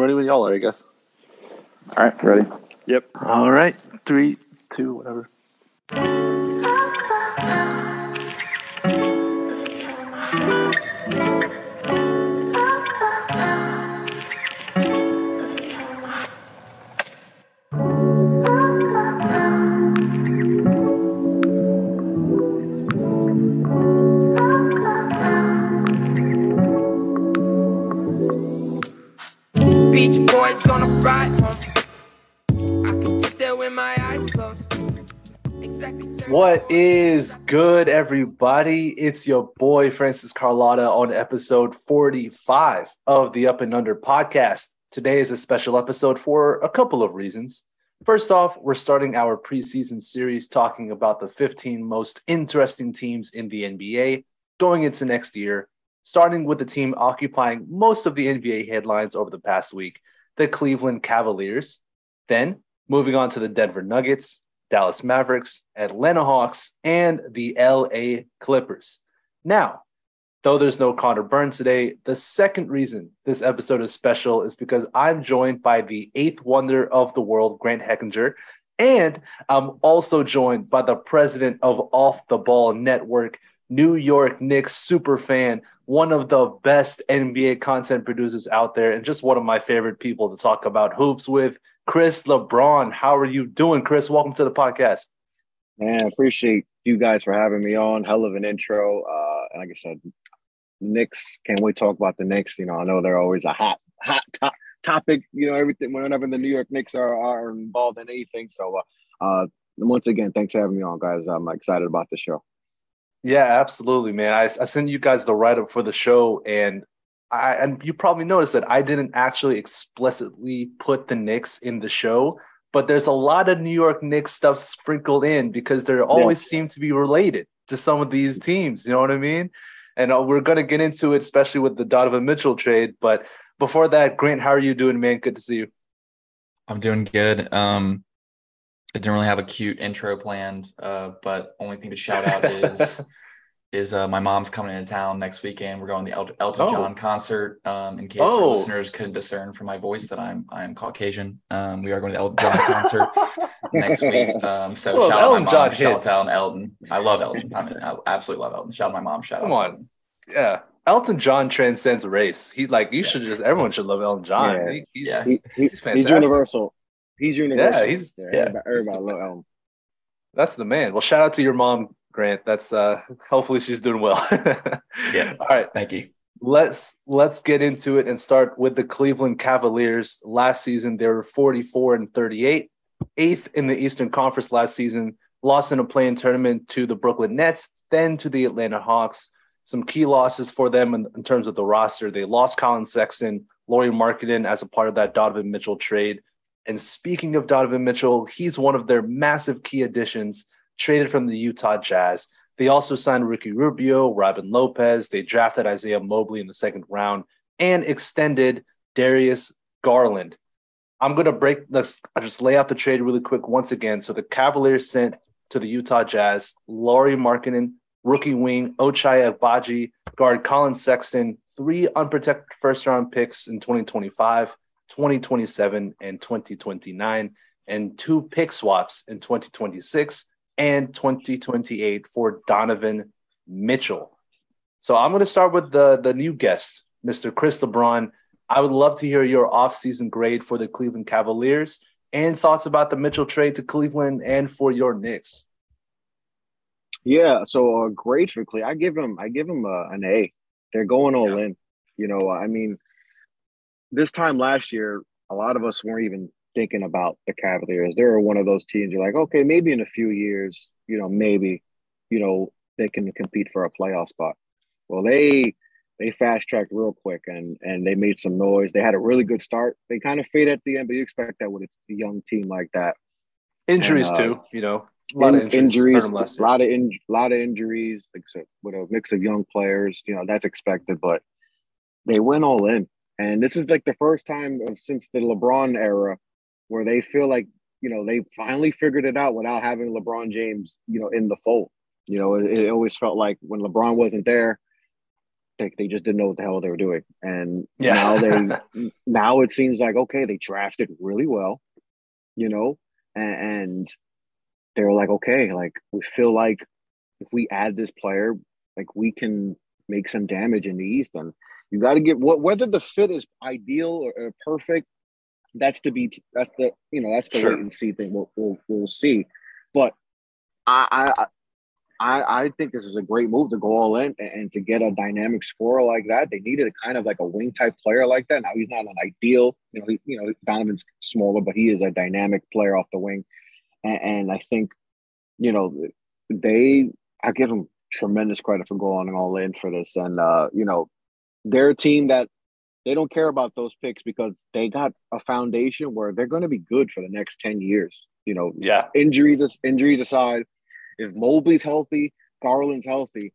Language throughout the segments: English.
ready when y'all are, I guess. All right, ready? Yep. All right. Three, two, whatever. What is good, everybody? It's your boy Francis Carlotta on episode 45 of the Up and Under podcast. Today is a special episode for a couple of reasons. First off, we're starting our preseason series talking about the 15 most interesting teams in the NBA going into next year, starting with the team occupying most of the NBA headlines over the past week, the Cleveland Cavaliers. Then moving on to the Denver Nuggets, Dallas Mavericks, Atlanta Hawks, and the LA Clippers. Now, though there's no Connor Burns today, the second reason this episode is special is because I'm joined by the eighth wonder of the world, Grant Heckinger, and I'm also joined by the president of Off the Ball Network, New York Knicks super fan, one of the best NBA content producers out there, and just one of my favorite people to talk about hoops with, Chris LeBron. How are you doing, Chris? Welcome to the podcast. Man, appreciate you guys for having me on. Hell of an intro. Uh, and like I said, Knicks. Can't wait to talk about the Knicks. You know, I know they're always a hot, hot to- topic. You know, everything whenever the New York Knicks are, are involved in anything. So, uh, uh, once again, thanks for having me on, guys. I'm excited about the show. Yeah, absolutely, man. I, I sent you guys the write up for the show, and I and you probably noticed that I didn't actually explicitly put the Knicks in the show, but there's a lot of New York Knicks stuff sprinkled in because they always seem to be related to some of these teams. You know what I mean? And uh, we're gonna get into it, especially with the Donovan Mitchell trade. But before that, Grant, how are you doing, man? Good to see you. I'm doing good. Um, I didn't really have a cute intro planned, uh, but only thing to shout out is is uh, my mom's coming into town next weekend. We're going to the El- Elton Oh. John concert. Um, in case Oh. our listeners couldn't discern from my voice that I'm I'm Caucasian. Um, we are going to the Elton John concert next week. Um, so Well, shout Elton out my John mom, shout hit. out to Elton. I love Elton. I mean, I absolutely love Elton. Shout out my mom. Shout Come out. on. Yeah. Elton John transcends race. He like you should just everyone should love Elton John. Yeah. He- he's- Yeah. He, he, He's he's, universal. He's universal. Yeah, he's- yeah. Everybody, everybody love Elton. That's the man. Well, shout out to your mom, Grant. That's uh hopefully she's doing well. Yeah. All right. Thank you. Let's let's get into it and start with the Cleveland Cavaliers. Last season they were 44 and 38, eighth in the Eastern Conference last season, lost in a play-in tournament to the Brooklyn Nets, then to the Atlanta Hawks. Some key losses for them in, in terms of the roster. They lost Collin Sexton, Lauri Markkanen as a part of that Donovan Mitchell trade. And speaking of Donovan Mitchell, he's one of their massive key additions, traded from the Utah Jazz. They also signed Ricky Rubio, Robin Lopez. They drafted Isaiah Mobley in the second round and extended Darius Garland. I'm going to break this, I'll just lay out the trade really quick once again. So the Cavaliers sent to the Utah Jazz Lauri Markkanen, rookie wing Ochai Agbaji, guard Collin Sexton, three unprotected first round picks in 2025. 2027 and 2029, and two pick swaps in 2026 and 2028 for Donovan Mitchell. So I'm going to start with the, the new guest, Mr. Chris LeBron. I would love to hear your offseason grade for the Cleveland Cavaliers and thoughts about the Mitchell trade to Cleveland and for your Knicks. Yeah. So uh, grades for Cle- I give him. I give him uh, an A. They're going all Yeah. in. You know, I mean, this time last year, a lot of us weren't even thinking about the Cavaliers. They're one of those teams. You're like, okay, maybe in a few years, you know, maybe, you know, they can compete for a playoff spot. Well, they they fast tracked real quick and and they made some noise. They had a really good start. They kind of fade at the end, but you expect that with a young team like that. Injuries, And, uh, too, you know, a lot of In- injuries. injuries, Heard 'em last a lot of in, lot of injuries, said, with a mix of young players. You know that's expected, but they went all in, and this is like the first time of, since the LeBron era where they feel like you know they finally figured it out without having LeBron James, you know, in the fold. You know, it, it always felt like when LeBron wasn't there, they, they just didn't know what the hell they were doing. And Yeah. now they now it seems like okay, they drafted really well, you know, and, and they were like, okay, like we feel like if we add this player, like we can make some damage in the East. And you got to get what whether the fit is ideal or, or perfect. That's to be that's the you know that's the Sure. wait and see thing. We'll we'll, we'll see, but I, I I I think this is a great move to go all in and, and to get a dynamic scorer like that. They needed a kind of like a wing type player like that. Now he's not an ideal, you know. He, you know Donovan's smaller, but he is a dynamic player off the wing, and, and I think you know they. I give them tremendous credit for going all in for this, and uh, you know they're a team that they don't care about those picks because they got a foundation where they're going to be good for the next ten years. You know, Yeah. injuries injuries aside, if Mobley's healthy, Garland's healthy,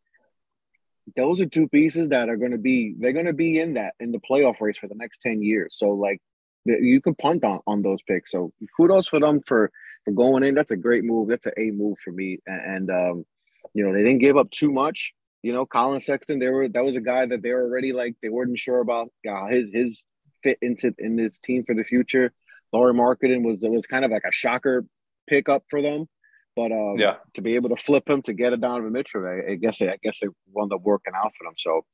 those are two pieces that are going to be they're going to be in that in the playoff race for the next 10 years. So like you can punt on, on those picks. So kudos for them for for going in. That's a great move. That's a A move for me. And, and um, you know, they didn't give up too much. You know, Collin Sexton, they were that was a guy that they were already like they weren't sure about uh, his his fit into in this team for the future. Lauri Markkanen was it was kind of like a shocker pickup for them. But um, Yeah. to be able to flip him to get a Donovan Mitchell, I, I guess I guess it wound up working out for them. So,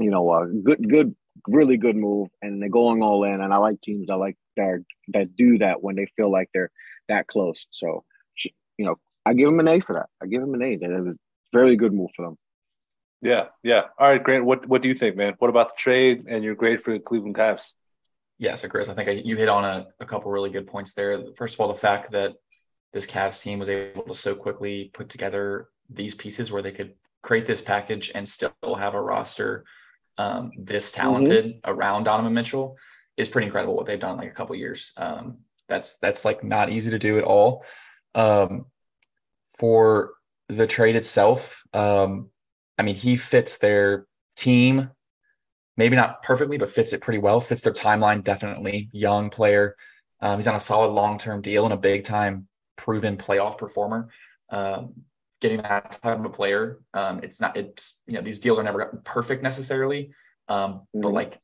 you know, uh, good, good, really good move, and they're going all in. And I like teams that like that are, that do that when they feel like they're that close. So, you know, I give them an A for that. I give them an A. That was a very good move for them. Yeah. Yeah. All right, Grant. What what do you think, man? What about the trade and your grade for the Cleveland Cavs? Yeah, so Chris, I think I, you hit on a, a couple really good points there. First of all, the fact that this Cavs team was able to so quickly put together these pieces where they could create this package and still have a roster um, this talented around Donovan Mitchell is pretty incredible. What they've done in like a couple years. Um, that's that's like not easy to do at all. Um, for the trade itself, um, I mean, he fits their team maybe not perfectly, but fits it pretty well. Fits their timeline definitely. Young player. Um, he's on a solid long term deal and a big time proven playoff performer. Um, getting that type of a player, um, it's not. It's you know these deals are never perfect necessarily, um, but Mhm. like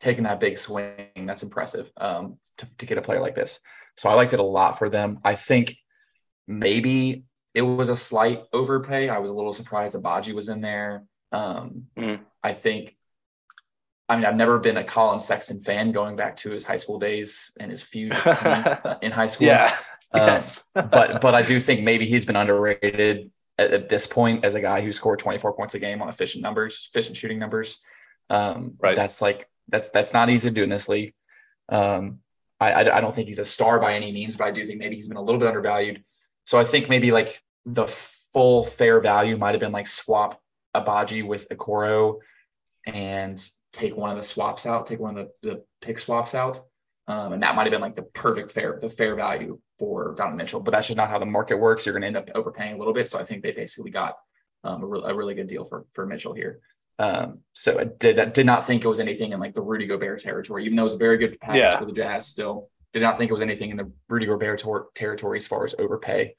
taking that big swing, that's impressive um, to, to get a player like this. So I liked it a lot for them. I think maybe it was a slight overpay. I was a little surprised Agbaji was in there. Um, Mm. I think I mean, I've never been a Collin Sexton fan going back to his high school days and his feud in high school. Yeah. Um, Yes. but but I do think maybe he's been underrated at, at this point as a guy who scored 24 points a game on efficient numbers, efficient shooting numbers. Um, Right. That's like that's that's not easy to do in this league. Um, I, I I don't think he's a star by any means, but I do think maybe he's been a little bit undervalued. So I think maybe like the full fair value might have been like swap Agbaji with Okoro and take one of the swaps out, take one of the, the pick swaps out. Um, and that might have been like the perfect fair, the fair value for Donovan Mitchell. But that's just not how the market works. You're going to end up overpaying a little bit. So I think they basically got um, a, re- a really good deal for for Mitchell here. Um, so I did I did not think it was anything in like the Rudy Gobert territory, even though it was a very good package Yeah. for the Jazz. Still, did not think it was anything in the Rudy Gobert tor- territory as far as overpay.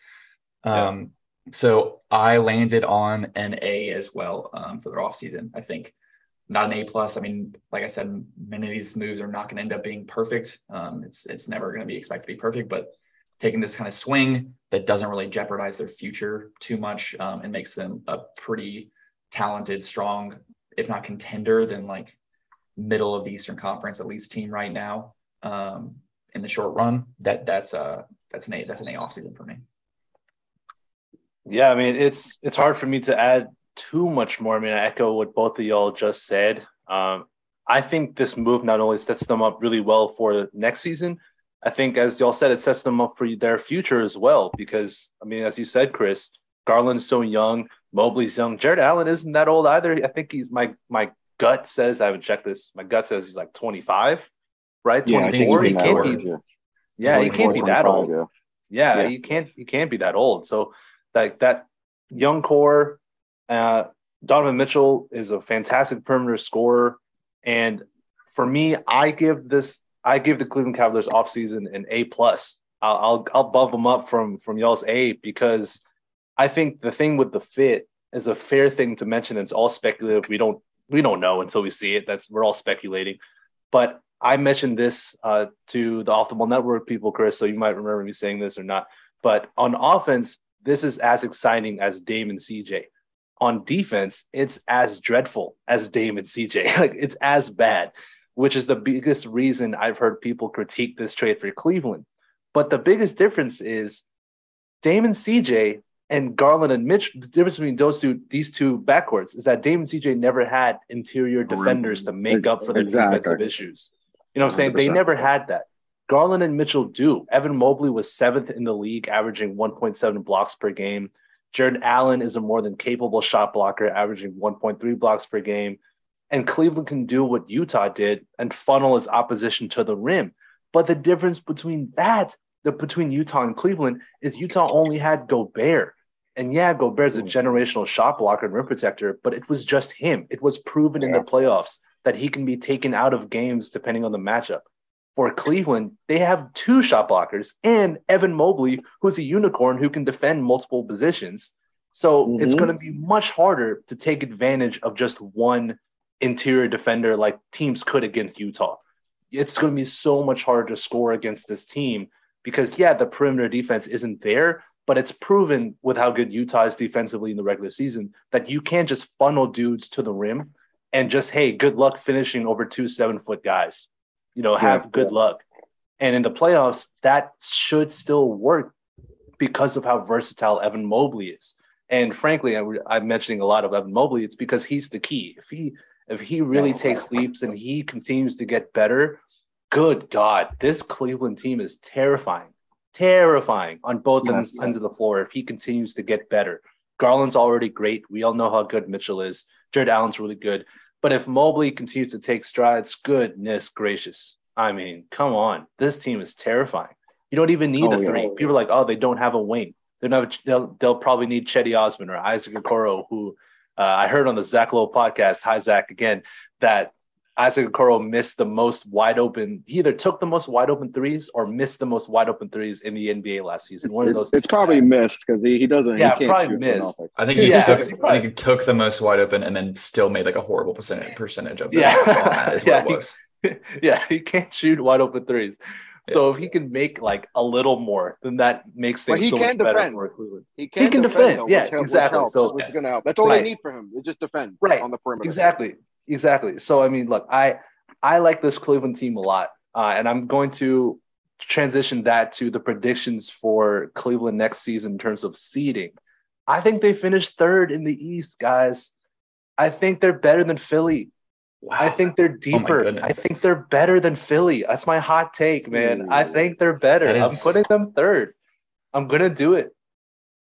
Yeah. Um, so I landed on an A as well um, for their offseason. I think not an A plus. I mean, like I said, many of these moves are not going to end up being perfect. Um, it's it's never going to be expected to be perfect, but taking this kind of swing that doesn't really jeopardize their future too much um, and makes them a pretty talented, strong, if not contender, then like middle of the Eastern Conference at least team right now um, in the short run. That that's a that's an A that's an A offseason for me. Yeah, I mean it's it's hard for me to add too much more. I mean, I echo what both of y'all just said. Um, I think this move not only sets them up really well for next season, I think as y'all said, it sets them up for their future as well. Because I mean, as you said, Chris, Garland's so young, Mobley's young, Jarrett Allen isn't that old either. I think he's my my gut says I haven't checked this. My gut says he's like 25, right? Yeah, I think 24. He can't be. yeah. Yeah, he can't be that old. yeah. Yeah, Yeah. you can't you can't be that old. So like that young core, uh, Donovan Mitchell is a fantastic perimeter scorer, and for me, I give this I give the Cleveland Cavaliers offseason an A plus. I'll, I'll I'll bump them up from from y'all's A because I think the thing with the fit is a fair thing to mention. It's all speculative. We don't we don't know until we see it. That's we're all speculating. But I mentioned this uh, to the Off the Ball Network people, Chris. So you might remember me saying this or not. But on offense, this is as exciting as Dame and CJ. On defense, it's as dreadful as Dame and CJ. like it's as bad, which is the biggest reason I've heard people critique this trade for Cleveland. But the biggest difference is Dame and CJ and Garland and Mitch, the difference between those two, these two backcourts, is that Dame and CJ never had interior defenders to make up for their Exactly. defensive issues. You know what I'm saying? They 100%. never had that. Garland and Mitchell do. Evan Mobley was seventh in the league, averaging 1.7 blocks per game. Jarrett Allen is a more than capable shot blocker, averaging 1.3 blocks per game. And Cleveland can do what Utah did and funnel his opposition to the rim. But the difference between that, the between Utah and Cleveland, is Utah only had Gobert. And yeah, Gobert's a hmm. generational shot blocker and rim protector, but it was just him. It was proven in the playoffs that he can be taken out of games depending on the matchup. For Cleveland, they have two shot blockers and Evan Mobley, who's a unicorn who can defend multiple positions. So it's Mhm. going to be much harder to take advantage of just one interior defender like teams could against Utah. It's going to be so much harder to score against this team because, yeah, the perimeter defense isn't there, but it's proven with how good Utah is defensively in the regular season that you can't just funnel dudes to the rim and just, hey, good luck finishing over two seven foot guys. You know, have Yeah, good yeah. luck. And in the playoffs, that should still work because of how versatile Evan Mobley is. And frankly, I, I'm mentioning a lot of Evan Mobley. It's because he's the key. If he if he really Yes. takes leaps and he continues to get better, good God, this Cleveland team is terrifying, terrifying on both Yes. ends of the floor. If he continues to get better, Garland's already great. We all know how good Mitchell is. Jarrett Allen's really good. But if Mobley continues to take strides, goodness gracious. I mean, come on. This team is terrifying. You don't even need Oh, a yeah. three. People are like, oh, they don't have a wing. They don't have a, they'll, they'll probably need Cedi Osman or Isaac Okoro, who uh, I heard on the Zach Lowe podcast, hi, Zach, again, that Isaac Okoro missed the most wide open. He either took the most wide open threes or missed the most wide open threes in the NBA last season. One of It's, those. it's probably missed because he, he doesn't. Yeah, he can't probably shoot missed. nothing. I think he Yeah, took. he I think he took the most wide open and then still made like a horrible percentage percentage of them. Yeah. on that is what Yeah, it he- yeah, he can't shoot wide open threes. So if he can make like a little more, then that makes But things he so can much better defend. for Cleveland. He can, can defend, though, yeah, which, exactly. Which, helps, So- which is gonna help. That's all Right. they need for him. Is just defend Right. on the perimeter. Exactly. Exactly. So I mean, look, I I like this Cleveland team a lot, uh, and I'm going to transition that to the predictions for Cleveland next season in terms of seeding. I think they finished third in the East, guys. I think they're better than Philly. Wow. I think they're deeper. I think they're better than Philly. That's my hot take, man. I think they're better. That I'm putting them third. I'm gonna do it.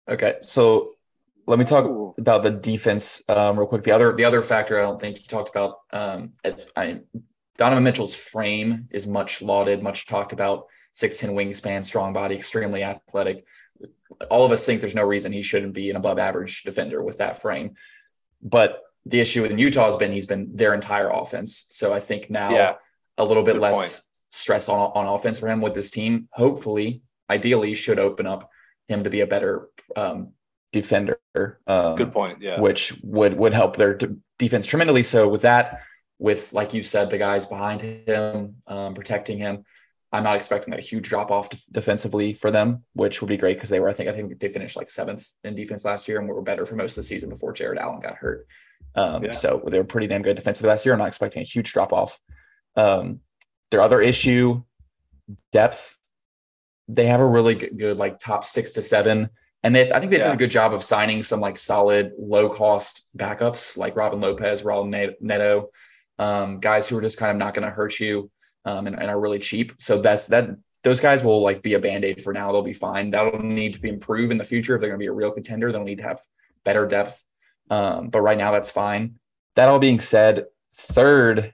Okay, so let me talk Ooh. about the defense um, real quick. The other the other factor I don't think you talked about um, is I Donovan Mitchell's frame is much lauded, much talked about. Six ten wingspan, strong body, extremely athletic. All of us think there's no reason he shouldn't be an above average defender with that frame. But the issue in Utah has been he's been their entire offense. So I think now Yeah. a little bit Good less stress on on offense for him with this team. Hopefully, ideally, should open up him to be a better um, defender. Um, Good point. Yeah. Which would would help their defense tremendously. So with that, with like you said, the guys behind him um, protecting him, I'm not expecting a huge drop off def- defensively for them, which would be great because they were I think I think they finished like seventh in defense last year and were better for most of the season before Jarrett Allen got hurt. Um, Yeah. So they were pretty damn good defensively last year. I'm not expecting a huge drop off. Um, their other issue, depth. They have a really good, good like top six to seven, and they I think they did a good job of signing some like solid low cost backups like Robin Lopez, Raul Neto, um, guys who are just kind of not going to hurt you um, and, and are really cheap. So that's that. Those guys will like be a band aid for now. They'll be fine. That'll need to be improved in the future if they're going to be a real contender. They'll need to have better depth. Um, but right now, that's fine. That all being said, third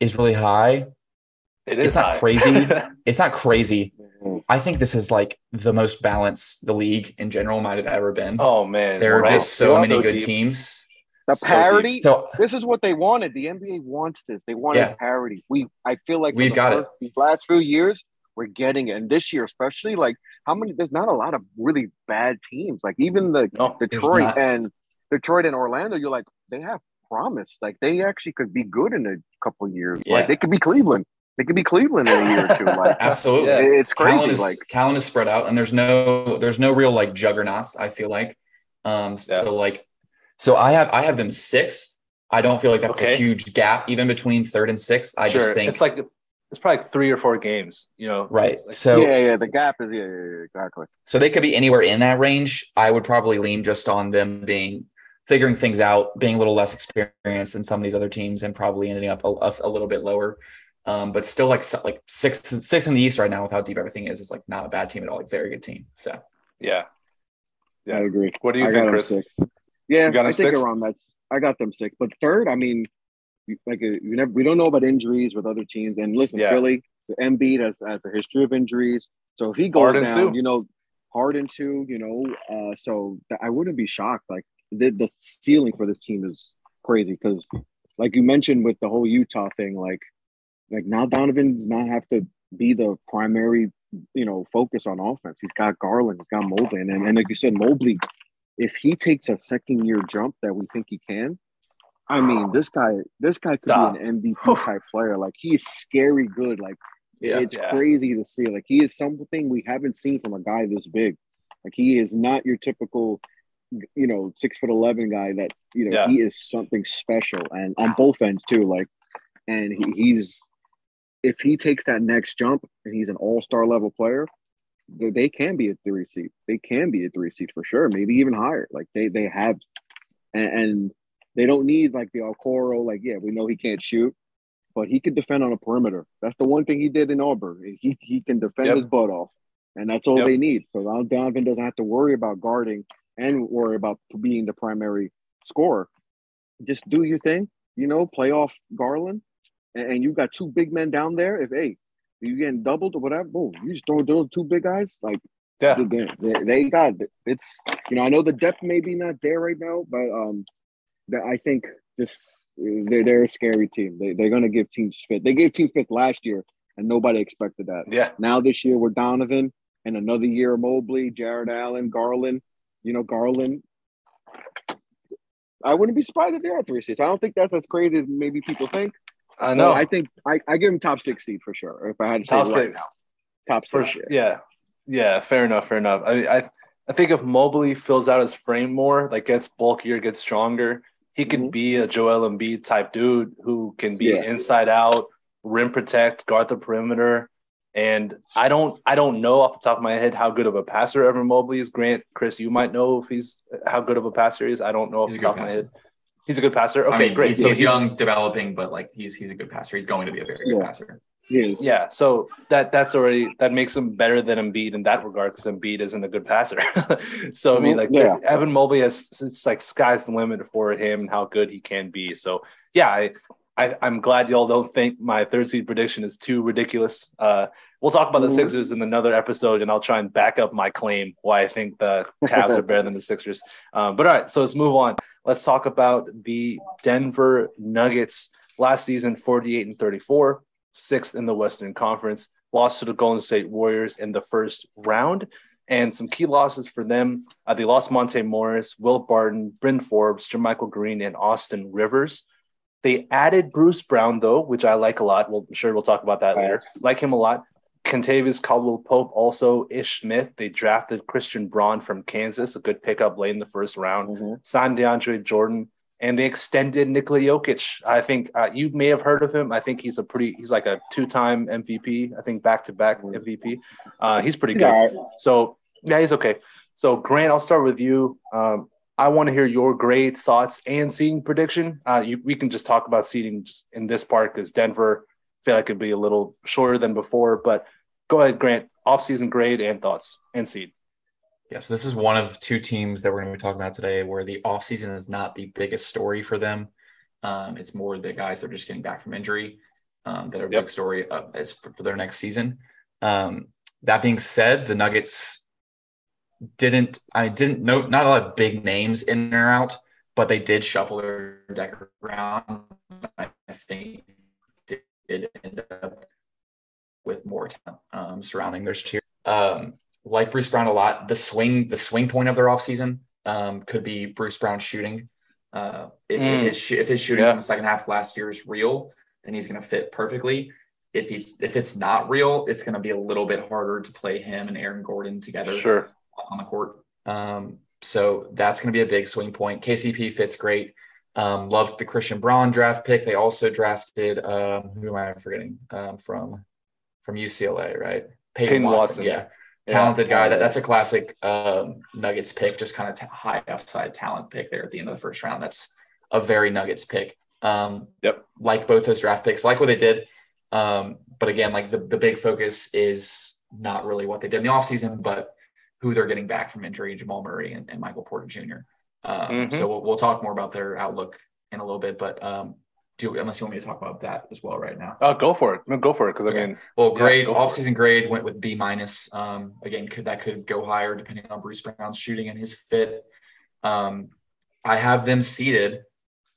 is really high. It It's not high. crazy. It's not crazy. I think this is like the most balanced the league in general might have ever been. oh man, there are right? just so You're many good deep. teams. The So parity. So this is what they wanted. The NBA wants this. They wanted Yeah. parity. We, I feel like We've the got it. These last few years, we're getting it, and this year especially. Like, how many? There's not a lot of really bad teams. Like even the No, Detroit and Detroit and Orlando. You're like they have promise. Like they actually could be good in a couple of years. Yeah. Like they could be Cleveland. They could be Cleveland in a year or two. Like Absolutely. Yeah. it's crazy. talent is like talent is spread out and there's no there's no real like juggernauts i feel like um so Yeah. like so i have i have them sixth i don't feel like that's Okay. a huge gap even between third and sixth i sure. just think it's like it's probably like three or four games. You know, right like- so yeah, yeah. The gap is yeah, yeah, yeah exactly. so they could be anywhere in that range i would probably lean just on them being figuring things out being a little less experienced than some of these other teams and probably ending up a, a, a little bit lower um, but still like like six six in the east right now with how deep everything is is like not a bad team at all like very good team so yeah. Yeah. I agree. What do you I think, got Chris? six. Yeah, You got I them think six? around that's. I got them six, but third, I mean, like uh, you never, we don't know about injuries with other teams. And listen, Yeah. Philly, the Embiid has has a history of injuries, so if he goes Harden down, too. you know, Harden too, you know, uh, so th- I wouldn't be shocked. Like the the ceiling for this team is crazy because, like you mentioned with the whole Utah thing, like like now Donovan does not have to be the primary, you know, focus on offense. He's got Garland, he's got Mobley, and and like you said, Mobley, if he takes a second year jump that we think he can, I mean, this guy, this guy could Stop. be an MVP type player. Like he's scary good. Like yeah it's Yeah. crazy to see. Like he is something we haven't seen from a guy this big. Like he is not your typical, you know, six foot eleven guy. That you know Yeah. he is something special, and on both ends too. Like, and he, he's if he takes that next jump and he's an all star level player, they, they can be a three seat. They can be a three seat for sure. Maybe even higher. Like they they have, and, and they don't need like the Okoro. Like yeah, we know he can't shoot but he can defend on a perimeter. That's the one thing he did in Auburn. He he can defend Yep. his butt off, and that's all Yep. they need. So Donovan doesn't have to worry about guarding and worry about being the primary scorer. Just do your thing, you know, play off Garland, and, and you got two big men down there. If hey, you getting doubled or whatever, boom, you just throw those two big guys. Like Yeah. they, they, they got it's you know I know the depth may be not there right now, but um, that I think just they're, they're a scary team. They, they're going to give teams fit. They gave team fifth last year, and nobody expected that. Yeah. Now this year we're Donovan, and another year Mobley, Jarrett Allen, Garland. You know Garland. I wouldn't be surprised if they're at three seeds. I don't think that's as crazy as maybe people think. I But know. I think I, I give him top six seed for sure. If I had to Top say it right now, top For six. sure. yeah. Yeah. Yeah. Fair enough. Fair enough. I, I, I think if Mobley fills out his frame more, like gets bulkier, gets stronger, he could Mhm. be a Joel Embiid type dude who can be Yeah. inside out, rim protect, guard the perimeter. And I don't, I don't know off the top of my head how good of a passer Evan Mobley is. Grant, Chris, you might know if he's how good of a passer he is. I don't know off He's the top good of my head. He's a good passer. Okay, I mean, great. He's, So he's young, developing, but like he's he's a good passer. He's going to be a very good Yeah. passer. He is. Yeah, so that that's already that makes him better than Embiid in that regard because Embiid isn't a good passer. so I mean, Mhm, like yeah. Evan Mobley has it's like sky's the limit for him and how good he can be. So yeah, I, I I'm glad y'all don't think my third seed prediction is too ridiculous. Uh, we'll talk about the Mhm. Sixers in another episode, and I'll try and back up my claim why I think the Cavs are better than the Sixers. Um, but all right, so let's move on. Let's talk about the Denver Nuggets last season, 48 and 34 sixth in the Western Conference, lost to the Golden State Warriors in the first round. And some key losses for them. Uh, they lost Monte Morris, Will Barton, Bryn Forbes, JaMychal Green, and Austin Rivers. They added Bruce Brown, though, which I like a lot. Well, I'm sure we'll talk about that later. Like him a lot. Kentavious Caldwell Pope, also Ish Smith. They drafted Christian Braun from Kansas, a good pickup late in the first round Mhm. signed DeAndre Jordan, and they extended Nikola Jokic. I think uh, you may have heard of him. I think he's a pretty he's like a two time MVP. I think back to back MVP. Uh, he's pretty good. Yeah, So yeah, he's okay. So Grant, I'll start with you. Um, I want to hear your grade, thoughts, and seeding prediction. Uh, you, we can just talk about seeding just in this part because Denver I feel like it'd be a little shorter than before. But go ahead, Grant. Off-season grade and thoughts and seed. Yeah, so this is one of two teams that we're going to be talking about today where the offseason is not the biggest story for them. Um, it's more the guys that are just getting back from injury um, that are a Yep. big story uh, as for, for their next season. Um, that being said, the Nuggets didn't, I didn't know, not a lot of big names in or out, but they did shuffle their deck around. I think did, did end up with more talent um, surrounding their tier. Um, like Bruce Brown a lot. The swing, the swing point of their offseason um, could be Bruce Brown shooting. Uh, if, Mm. if his if his shooting Yeah. from the second half last year is real, then he's going to fit perfectly. If he's if it's not real, it's going to be a little bit harder to play him and Aaron Gordon together Sure. on the court. Um, so that's going to be a big swing point. KCP fits great. Um, loved the Christian Braun draft pick. They also drafted um, who am I forgetting um, from from UCLA, right? Peyton, Peyton Watson. Watson. Yeah, Yeah. talented guy. That, that's a classic um, Nuggets pick. Just kind of t- high upside talent pick there at the end of the first round. That's a very Nuggets pick. Um, Yep. Like both those draft picks, like what they did. Um, but again, like the, the big focus is not really what they did in the offseason, but who they're getting back from injury, Jamal Murray and, and Michael Porter Jr. Um, Mhm. So we'll, we'll talk more about their outlook in a little bit, but um, do unless you want me to talk about that as well right now. Oh, go for it. No, go for it. Because I Okay. mean, Well, grade it. offseason grade went with B minus. Um, again, could that could go higher depending on Bruce Brown's shooting and his fit. Um, I have them seated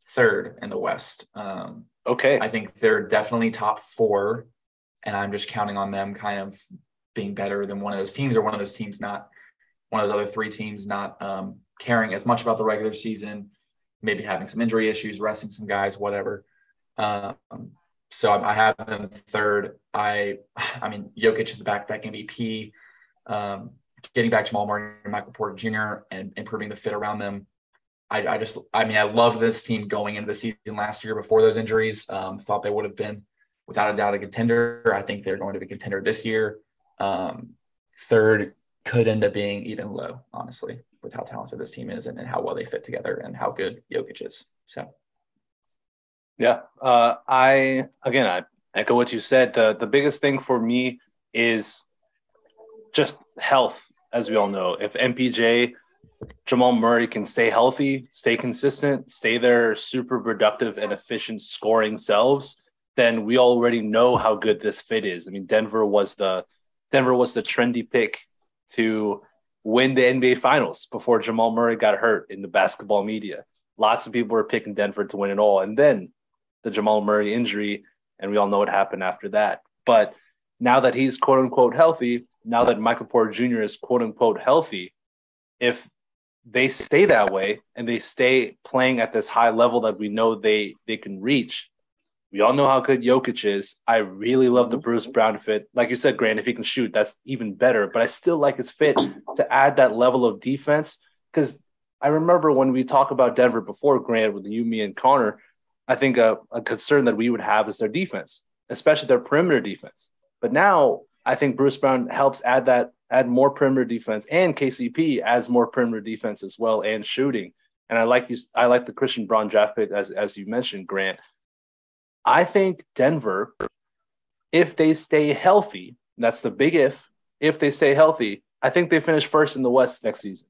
third in the West. Um, okay. I think they're definitely top four, and I'm just counting on them kind of being better than one of those teams, or one of those teams not one of those other three teams not um, caring as much about the regular season, maybe having some injury issues, resting some guys, whatever. Um, so I have them third. I, I mean, Jokic is the back-to-back MVP. Um, getting back Jamal Murray and Michael Porter Jr. and improving the fit around them. I, I just, I mean, I loved this team going into the season last year before those injuries. Um, thought they would have been, without a doubt, a contender. I think they're going to be a contender this year. Um, third could end up being even low, honestly, with how talented this team is and, and how well they fit together and how good Jokic is. So, Yeah. Uh, I again, I echo what you said. The the biggest thing for me is just health, as we all know. If MPJ, Jamal Murray can stay healthy, stay consistent, stay their super productive and efficient scoring selves, then we already know how good this fit is. I mean, Denver was the Denver was the trendy pick to win the NBA Finals before Jamal Murray got hurt in the basketball media. Lots of people were picking Denver to win it all, and then the Jamal Murray injury, and we all know what happened after that. But now that he's quote unquote healthy, now that Michael Porter Jr. is quote unquote healthy, if they stay that way and they stay playing at this high level that we know they they can reach, we all know how good Jokic is. I really love the mm-hmm. Bruce Brown fit. Like you said, Grant, if he can shoot, that's even better. But I still like his fit to add that level of defense because I remember when we talk about Denver before, Grant, with you, me, and Connor, I think a, a concern that we would have is their defense, especially their perimeter defense. But now I think Bruce Brown helps add that, add more perimeter defense, and KCP adds more perimeter defense as well and shooting. And I like you, I like the Christian Braun draft pick as as you mentioned, Grant. I think Denver, if they stay healthy, that's the big if. If they stay healthy, I think they finish first in the West next season.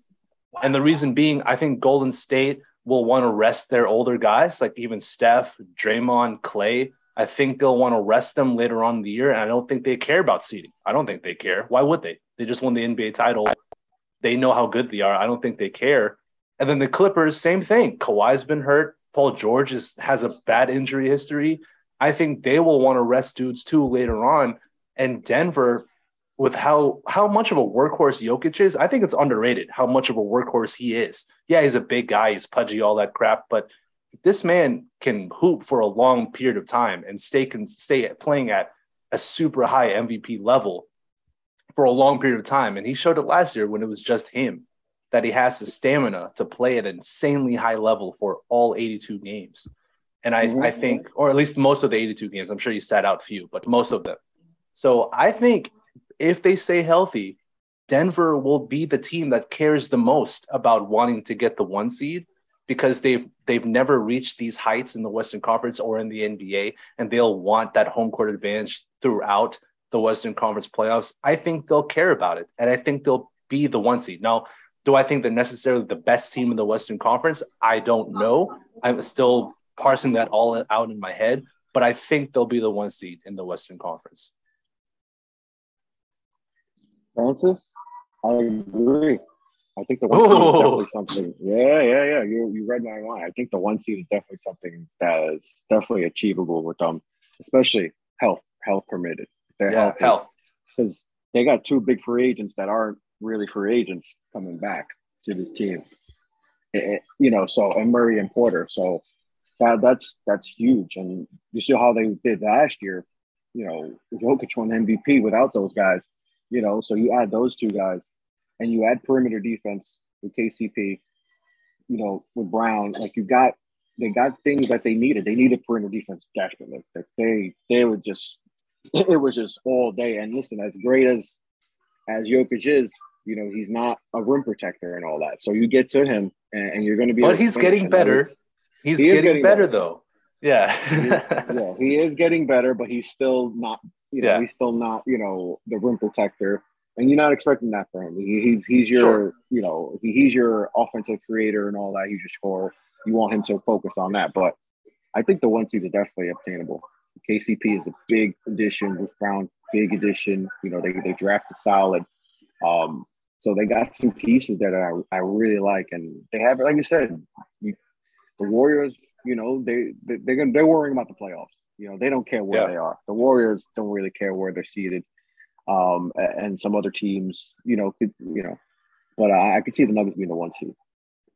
And the reason being, I think Golden State will want to rest their older guys, like even Steph, Draymond, Clay. I think they'll want to rest them later on in the year. And I don't think they care about seeding. I don't think they care. Why would they? They just won the NBA title. They know how good they are. I don't think they care. And then the Clippers, same thing. Kawhi's been hurt. Paul George is, has a bad injury history. I think they will want to rest dudes too later on. And Denver, with how how much of a workhorse Jokic is, I think it's underrated how much of a workhorse he is. Yeah, he's a big guy, he's pudgy, all that crap, but this man can hoop for a long period of time and stay can stay playing at a super high MVP level for a long period of time. And he showed it last year when it was just him that he has the stamina to play at an insanely high level for all 82 games. And I, I mm-hmm. think, or at least most of the 82 games, I'm sure he sat out few, but most of them. So I think if they stay healthy, Denver will be the team that cares the most about wanting to get the one seed because they've they've never reached these heights in the Western Conference or in the NBA, and they'll want that home court advantage throughout the Western Conference playoffs. I think they'll care about it, and I think they'll be the one seed. Now, do I think they're necessarily the best team in the Western Conference? I don't know. I'm still parsing that all out in my head, but I think they'll be the one seed in the Western Conference. Francis, I agree. I think the one seed is definitely something. Yeah, yeah, yeah. You you read my mind. I think the one seed is definitely something that is definitely achievable with them, especially health, health permitted. They're Yeah, health. because they got two big free agents that aren't really free agents coming back to this team. Eh, you know, so and Murray and Porter. So that that's that's huge. And you see how they did last year. You know, Jokic won MVP without those guys. You know, so you add those two guys, and you add perimeter defense with KCP. You know, with Brown, like you got they got things that they needed. They needed perimeter defense desperately. Like they they were just it was just all day. And listen, as great as as Jokic is, you know, he's not a rim protector and all that. So you get to him and, and you're going to be. But he's getting better. He's he getting, getting, better, better though. Yeah. he, yeah, he is getting better, but he's still not. You know, yeah. he's still not. You know, the rim protector, and you're not expecting that for him. He, he's he's your. Sure. You know, he, he's your offensive creator and all that. He's your scorer. You want him to focus on that, but I think the one seed is definitely obtainable. KCP is a big addition. With Brown, big addition. You know, they they drafted solid. Um, so they got some pieces that I, I really like, and they have, like you said, the Warriors. You know, they, they they're gonna, they're worrying about the playoffs. You know, they don't care where yeah. they are. The Warriors don't really care where they're seated, um, and some other teams, you know, could you know, but I, I could see the Nuggets being the one seed,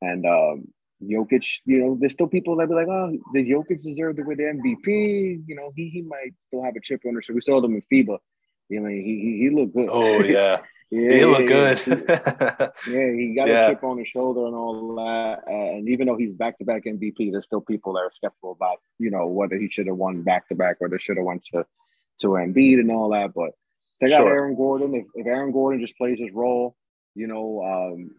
and um, Jokic, you know, there's still people that be like, oh, the Jokic deserved to win the MVP. You know, he he might still have a chip on his shoulder. We saw them in FIBA. You know, he he, he looked good. Oh yeah. Yeah, he looked good. yeah, he got yeah. a chip on his shoulder and all that. And even though he's back to back MVP, there's still people that are skeptical about, you know, whether he should have won back to back or they should have went to to Embiid and all that. But they got sure. Aaron Gordon. If, if Aaron Gordon just plays his role, you know, um,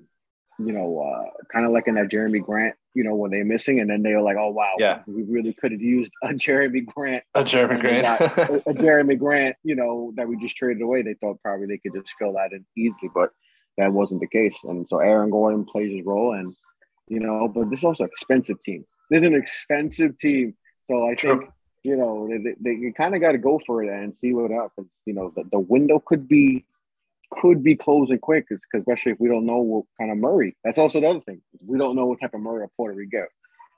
you know, uh, kind of like in that Jerami Grant, you know, when they're missing, and then they were like, "Oh wow, yeah, we really could have used a Jerami Grant, a Jerami Grant, a, a Jerami Grant, you know, that we just traded away." They thought probably they could just fill that in easily, but that wasn't the case. And so Aaron Gordon plays his role, and you know, but this is also an expensive team. This is an expensive team, so I think. You know, they, they, they kind of got to go for it and see what happens. You know, the, the window could be could be closing quick, because especially if we don't know what kind of Murray. That's also the other thing. We don't know what type of Murray or Porter we get.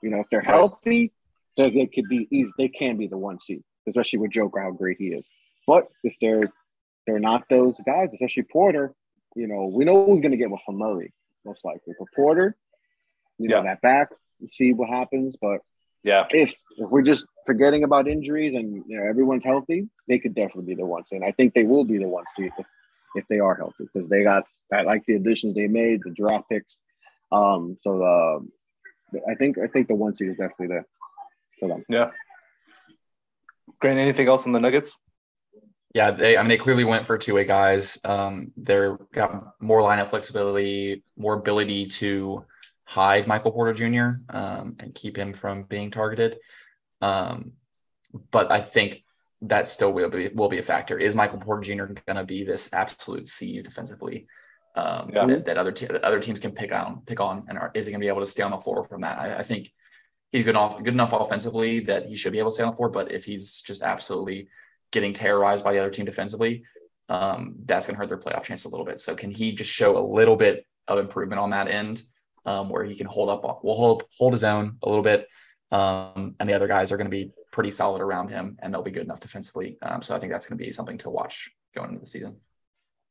You know, if they're healthy, they, they could be easy. They can be the one seed, especially with Joker how great he is. But if they're they're not those guys, especially Porter, you know, we know we're going to get one from Murray most likely. For Porter, you know, yeah. that back, see what happens. But yeah, if if we're just forgetting about injuries and you know everyone's healthy, they could definitely be the one seed. And I think they will be the one seed if if they are healthy because they got I like the additions they made, the draft picks. Um, so uh, I think I think the one seed is definitely there for them. Yeah. Grant, anything else on the Nuggets? Yeah, they I mean they clearly went for two way guys. Um, they're got more lineup flexibility, more ability to hide Michael Porter Jr. Um, and keep him from being targeted. Um, but I think that still will be will be a factor. Is Michael Porter Jr. going to be this absolute sieve defensively um, yeah. that, that, other te- that other teams can pick on pick on, and are, is he going to be able to stay on the floor from that? I, I think he's good enough good enough offensively that he should be able to stay on the floor. But if he's just absolutely getting terrorized by the other team defensively, um, that's going to hurt their playoff chance a little bit. So can he just show a little bit of improvement on that end, um, where he can hold up, will hold hold his own a little bit, um, and the other guys are going to be pretty solid around him, and they'll be good enough defensively. Um, so I think that's going to be something to watch going into the season.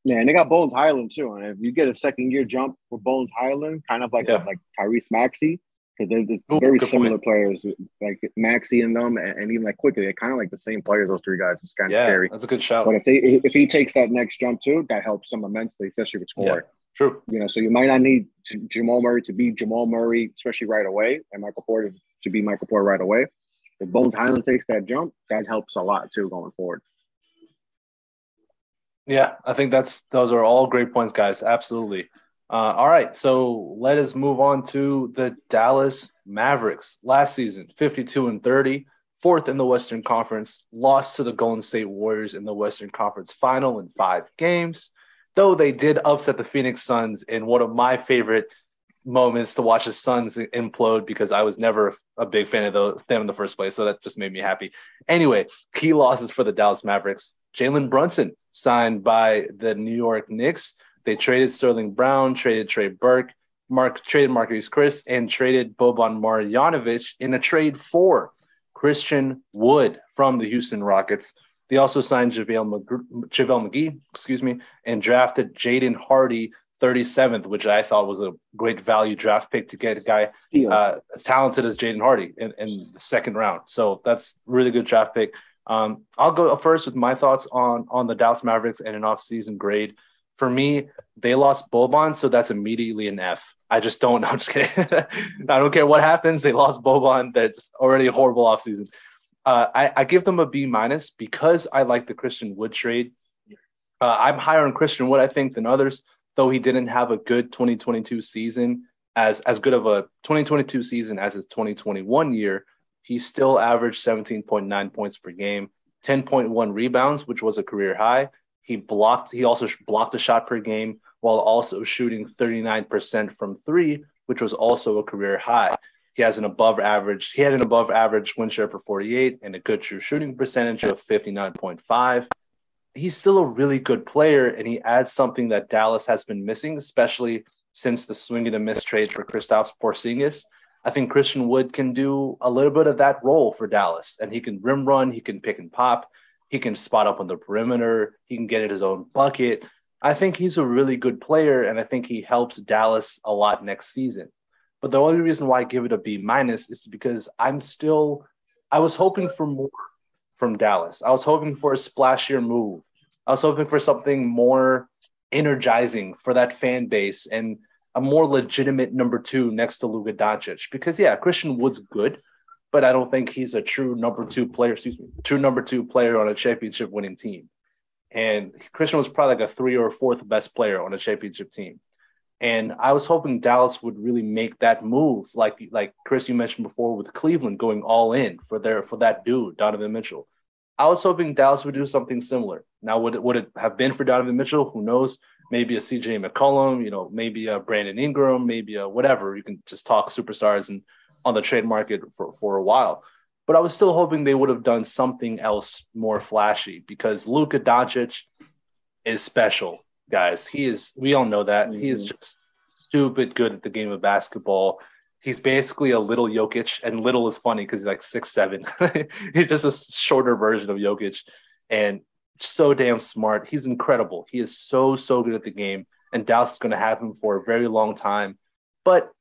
Yeah, and they got Bones Hyland too. And if you get a second year jump for Bones Hyland, kind of like yeah. like Tyrese Maxey, because they're, they're Ooh, very similar point. players, like Maxey and them, and, and, even like Quickley, they're kind of like the same players. Those three guys, it's kind of yeah, scary. That's a good shout. But if they if he takes that next jump too, that helps them immensely, especially with scoring. Yeah. True. You know, so you might not need Jamal Murray to be Jamal Murray, especially right away, and Michael Porter to be Michael Porter right away if Bones Hyland takes that jump, that helps a lot too going forward. Yeah, I think that's those are all great points, guys. Absolutely. Uh, all right, so let us move on to the Dallas Mavericks. Last season, 52 and 30, fourth in the Western Conference, lost to the Golden State Warriors in the Western Conference final in five games. Though they did upset the Phoenix Suns in one of my favorite moments to watch the Suns implode because I was never a big fan of the, them in the first place. So that just made me happy. Anyway, key losses for the Dallas Mavericks. Jalen Brunson signed by the New York Knicks. They traded Sterling Brown, traded Trey Burke, Mark traded Marquese Chriss, and traded Boban Marjanovic in a trade for Christian Wood from the Houston Rockets. They also signed JaVale, McGee, JaVale McGee, excuse me, and drafted Jaden Hardy 37th, which I thought was a great value draft pick to get a guy uh, as talented as Jaden Hardy in, in the second round. So that's really good draft pick. Um, I'll go first with my thoughts on on the Dallas Mavericks and an offseason grade. For me, they lost Boban, so that's immediately an F. I just don't. I'm just kidding. I don't care what happens. They lost Boban. That's already a horrible offseason. Uh, I, I give them a B minus because I like the Christian Wood trade. Uh, I'm higher on Christian Wood, I think, than others, though he didn't have a good 2022 season as as good of a 2022 season as his 2021 year. He still averaged 17.9 points per game, 10.1 rebounds, which was a career high. He blocked. He also blocked a shot per game while also shooting 39% from three, which was also a career high. He has an above average. He had an above average win share per 48 and a good true shooting percentage of 59.5. He's still a really good player, and he adds something that Dallas has been missing, especially since the swing and a miss trade for Kristaps Porzingis. I think Christian Wood can do a little bit of that role for Dallas, and he can rim run, he can pick and pop, he can spot up on the perimeter, he can get at his own bucket. I think he's a really good player, and I think he helps Dallas a lot next season. But the only reason why I give it a B minus is because I'm still, I was hoping for more from Dallas. I was hoping for a splashier move. I was hoping for something more energizing for that fan base and a more legitimate number two next to Luka Doncic. Because yeah, Christian Wood's good, but I don't think he's a true number two player. Excuse me, true number two player on a championship winning team. And Christian was probably like a three or fourth best player on a championship team. And I was hoping Dallas would really make that move, like like Chris you mentioned before with Cleveland going all in for their for that dude Donovan Mitchell. I was hoping Dallas would do something similar. Now, would it would it have been for Donovan Mitchell? Who knows? Maybe a CJ McCollum, you know, maybe a Brandon Ingram, maybe a whatever. You can just talk superstars and on the trade market for, for a while. But I was still hoping they would have done something else more flashy because Luka Doncic is special, guys. He is, we all know that. He is mm-hmm. just stupid good at the game of basketball. He's basically a little Jokic, and little is funny because he's like six seven. he's just a shorter version of Jokic, and so damn smart. He's incredible. He is so so good at the game, and Dallas is going to have him for a very long time. But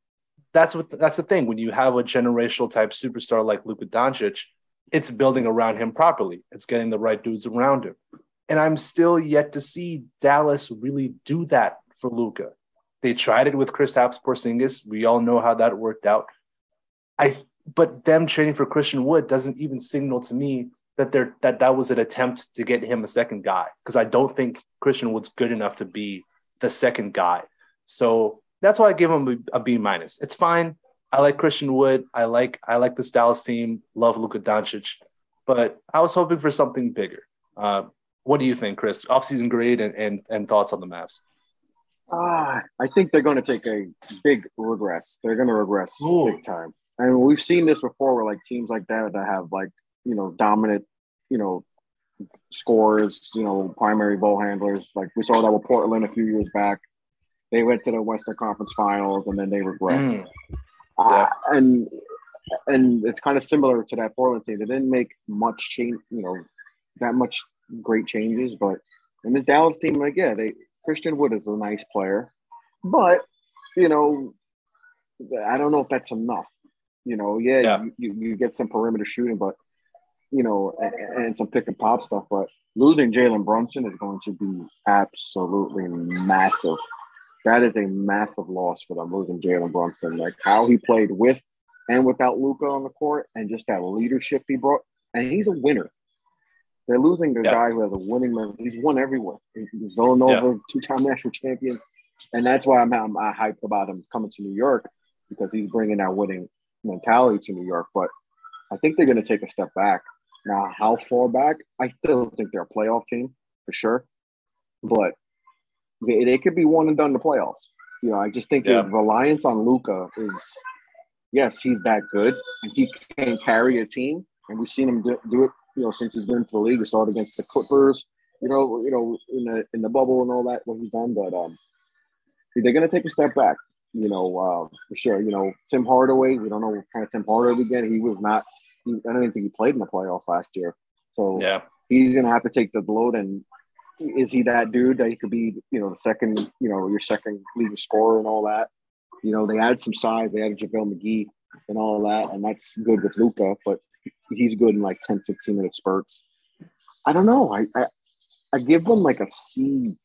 that's what that's the thing when you have a generational type superstar like Luka Doncic, it's building around him properly. It's getting the right dudes around him, and I'm still yet to see Dallas really do that for Luka. They tried it with Kristaps Porzingis. We all know how that worked out. I but them trading for Christian Wood doesn't even signal to me that they're that that was an attempt to get him a second guy because I don't think Christian Wood's good enough to be the second guy. So that's why I give him a, a B minus. It's fine. I like Christian Wood. I like I like this Dallas team. Love Luka Doncic, but I was hoping for something bigger. Uh, what do you think, Chris? Offseason grade and, and and thoughts on the Mavs? Ah, I think they're going to take a big regress. They're going to regress Ooh. big time. And we've seen this before, where like teams like that that have like you know dominant, you know, scores, you know, primary ball handlers. Like we saw that with Portland a few years back. They went to the Western Conference Finals and then they regressed. Mm. Uh, and and it's kind of similar to that Portland team. They didn't make much change, you know, that much great changes. But in this Dallas team, like yeah, they Christian Wood is a nice player, but you know, I don't know if that's enough. You know, yeah, Yeah. You, you, you get some perimeter shooting, but you know, and, and some pick and pop stuff. But losing Jalen Brunson is going to be absolutely massive. That is a massive loss for them losing Jalen Brunson. Like how he played with and without Luka on the court, and just that leadership he brought. And he's a winner. They're losing the Yeah. guy who has a winning. men- He's won everywhere. He's Villanova, two-time national champion, and that's why I'm, I'm I hyped about him coming to New York because he's bringing that winning mentality to New York. But I think they're going to take a step back. Now, how far back? I still think they're a playoff team for sure, but they, they could be one and done the playoffs. You know, I just think Yeah. the reliance on Luka is yes, he's that good and he can carry a team, and we've seen him do, do it. You know, since he's been to the league, we saw it against the Clippers. You know, you know, in the in the bubble and all that what he's done, but um, they're going to take a step back. You know, uh, for sure. You know, Tim Hardaway. We don't know what kind of Tim Hardaway we get. He was not. He, I don't even think he played in the playoffs last year. So Yeah, he's going to have to take the load and is he that dude that he could be, you know, the second, you know, your second leading scorer and all that? You know, they added some size, they added JaVale McGee and all that, and that's good with Luka. but he's good in like 10, 15 minute spurts. I don't know. I I, I give them like a C,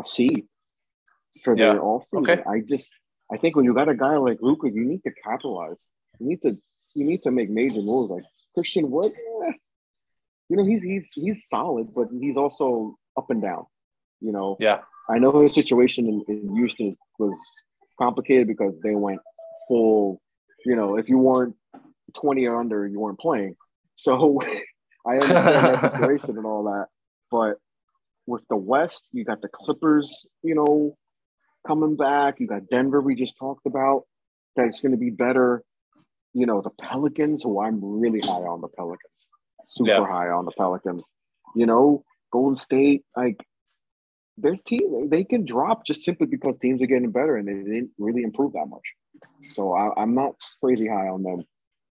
a C for Yeah. their offseason. Okay. I just I think when you got a guy like Luka, you need to capitalize. You need to you need to make major moves. Like Christian Wood, eh, you know, he's he's he's solid, but he's also up and down. You know, Yeah. I know his situation in, in Houston was complicated because they went full. You know, if you weren't twenty or under, you weren't playing. So I understand that situation and all that, but with the West, you got the Clippers. You know, coming back. You got Denver. We just talked about that's going to be better. You know, the Pelicans, who I'm really high on the Pelicans, super Yeah. high on the Pelicans. You know, Golden State, like this team, they can drop just simply because teams are getting better and they didn't really improve that much. So I, I'm not crazy high on them.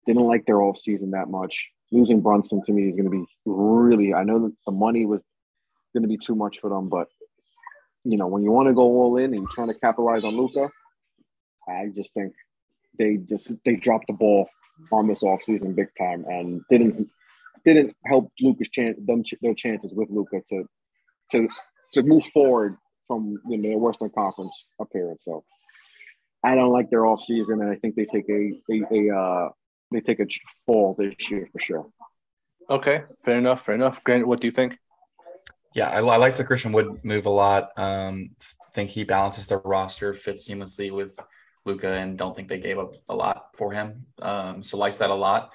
Didn't like their off season that much. Losing Brunson to me is going to be really. I know that the money was going to be too much for them, but you know when you want to go all in and you're trying to capitalize on Luka, I just think they just they dropped the ball on this offseason big time and didn't didn't help Luka's chance them their chances with Luka to to to move forward from you know, their Western Conference appearance. So I don't like their offseason and I think they take a a, a uh they take a fall this year for sure. Okay, fair enough. Fair enough. Grant, what do you think? Yeah, I, I like the Christian Wood move a lot. Um, think he balances the roster, fits seamlessly with Luka, and don't think they gave up a lot for him. Um, so likes that a lot.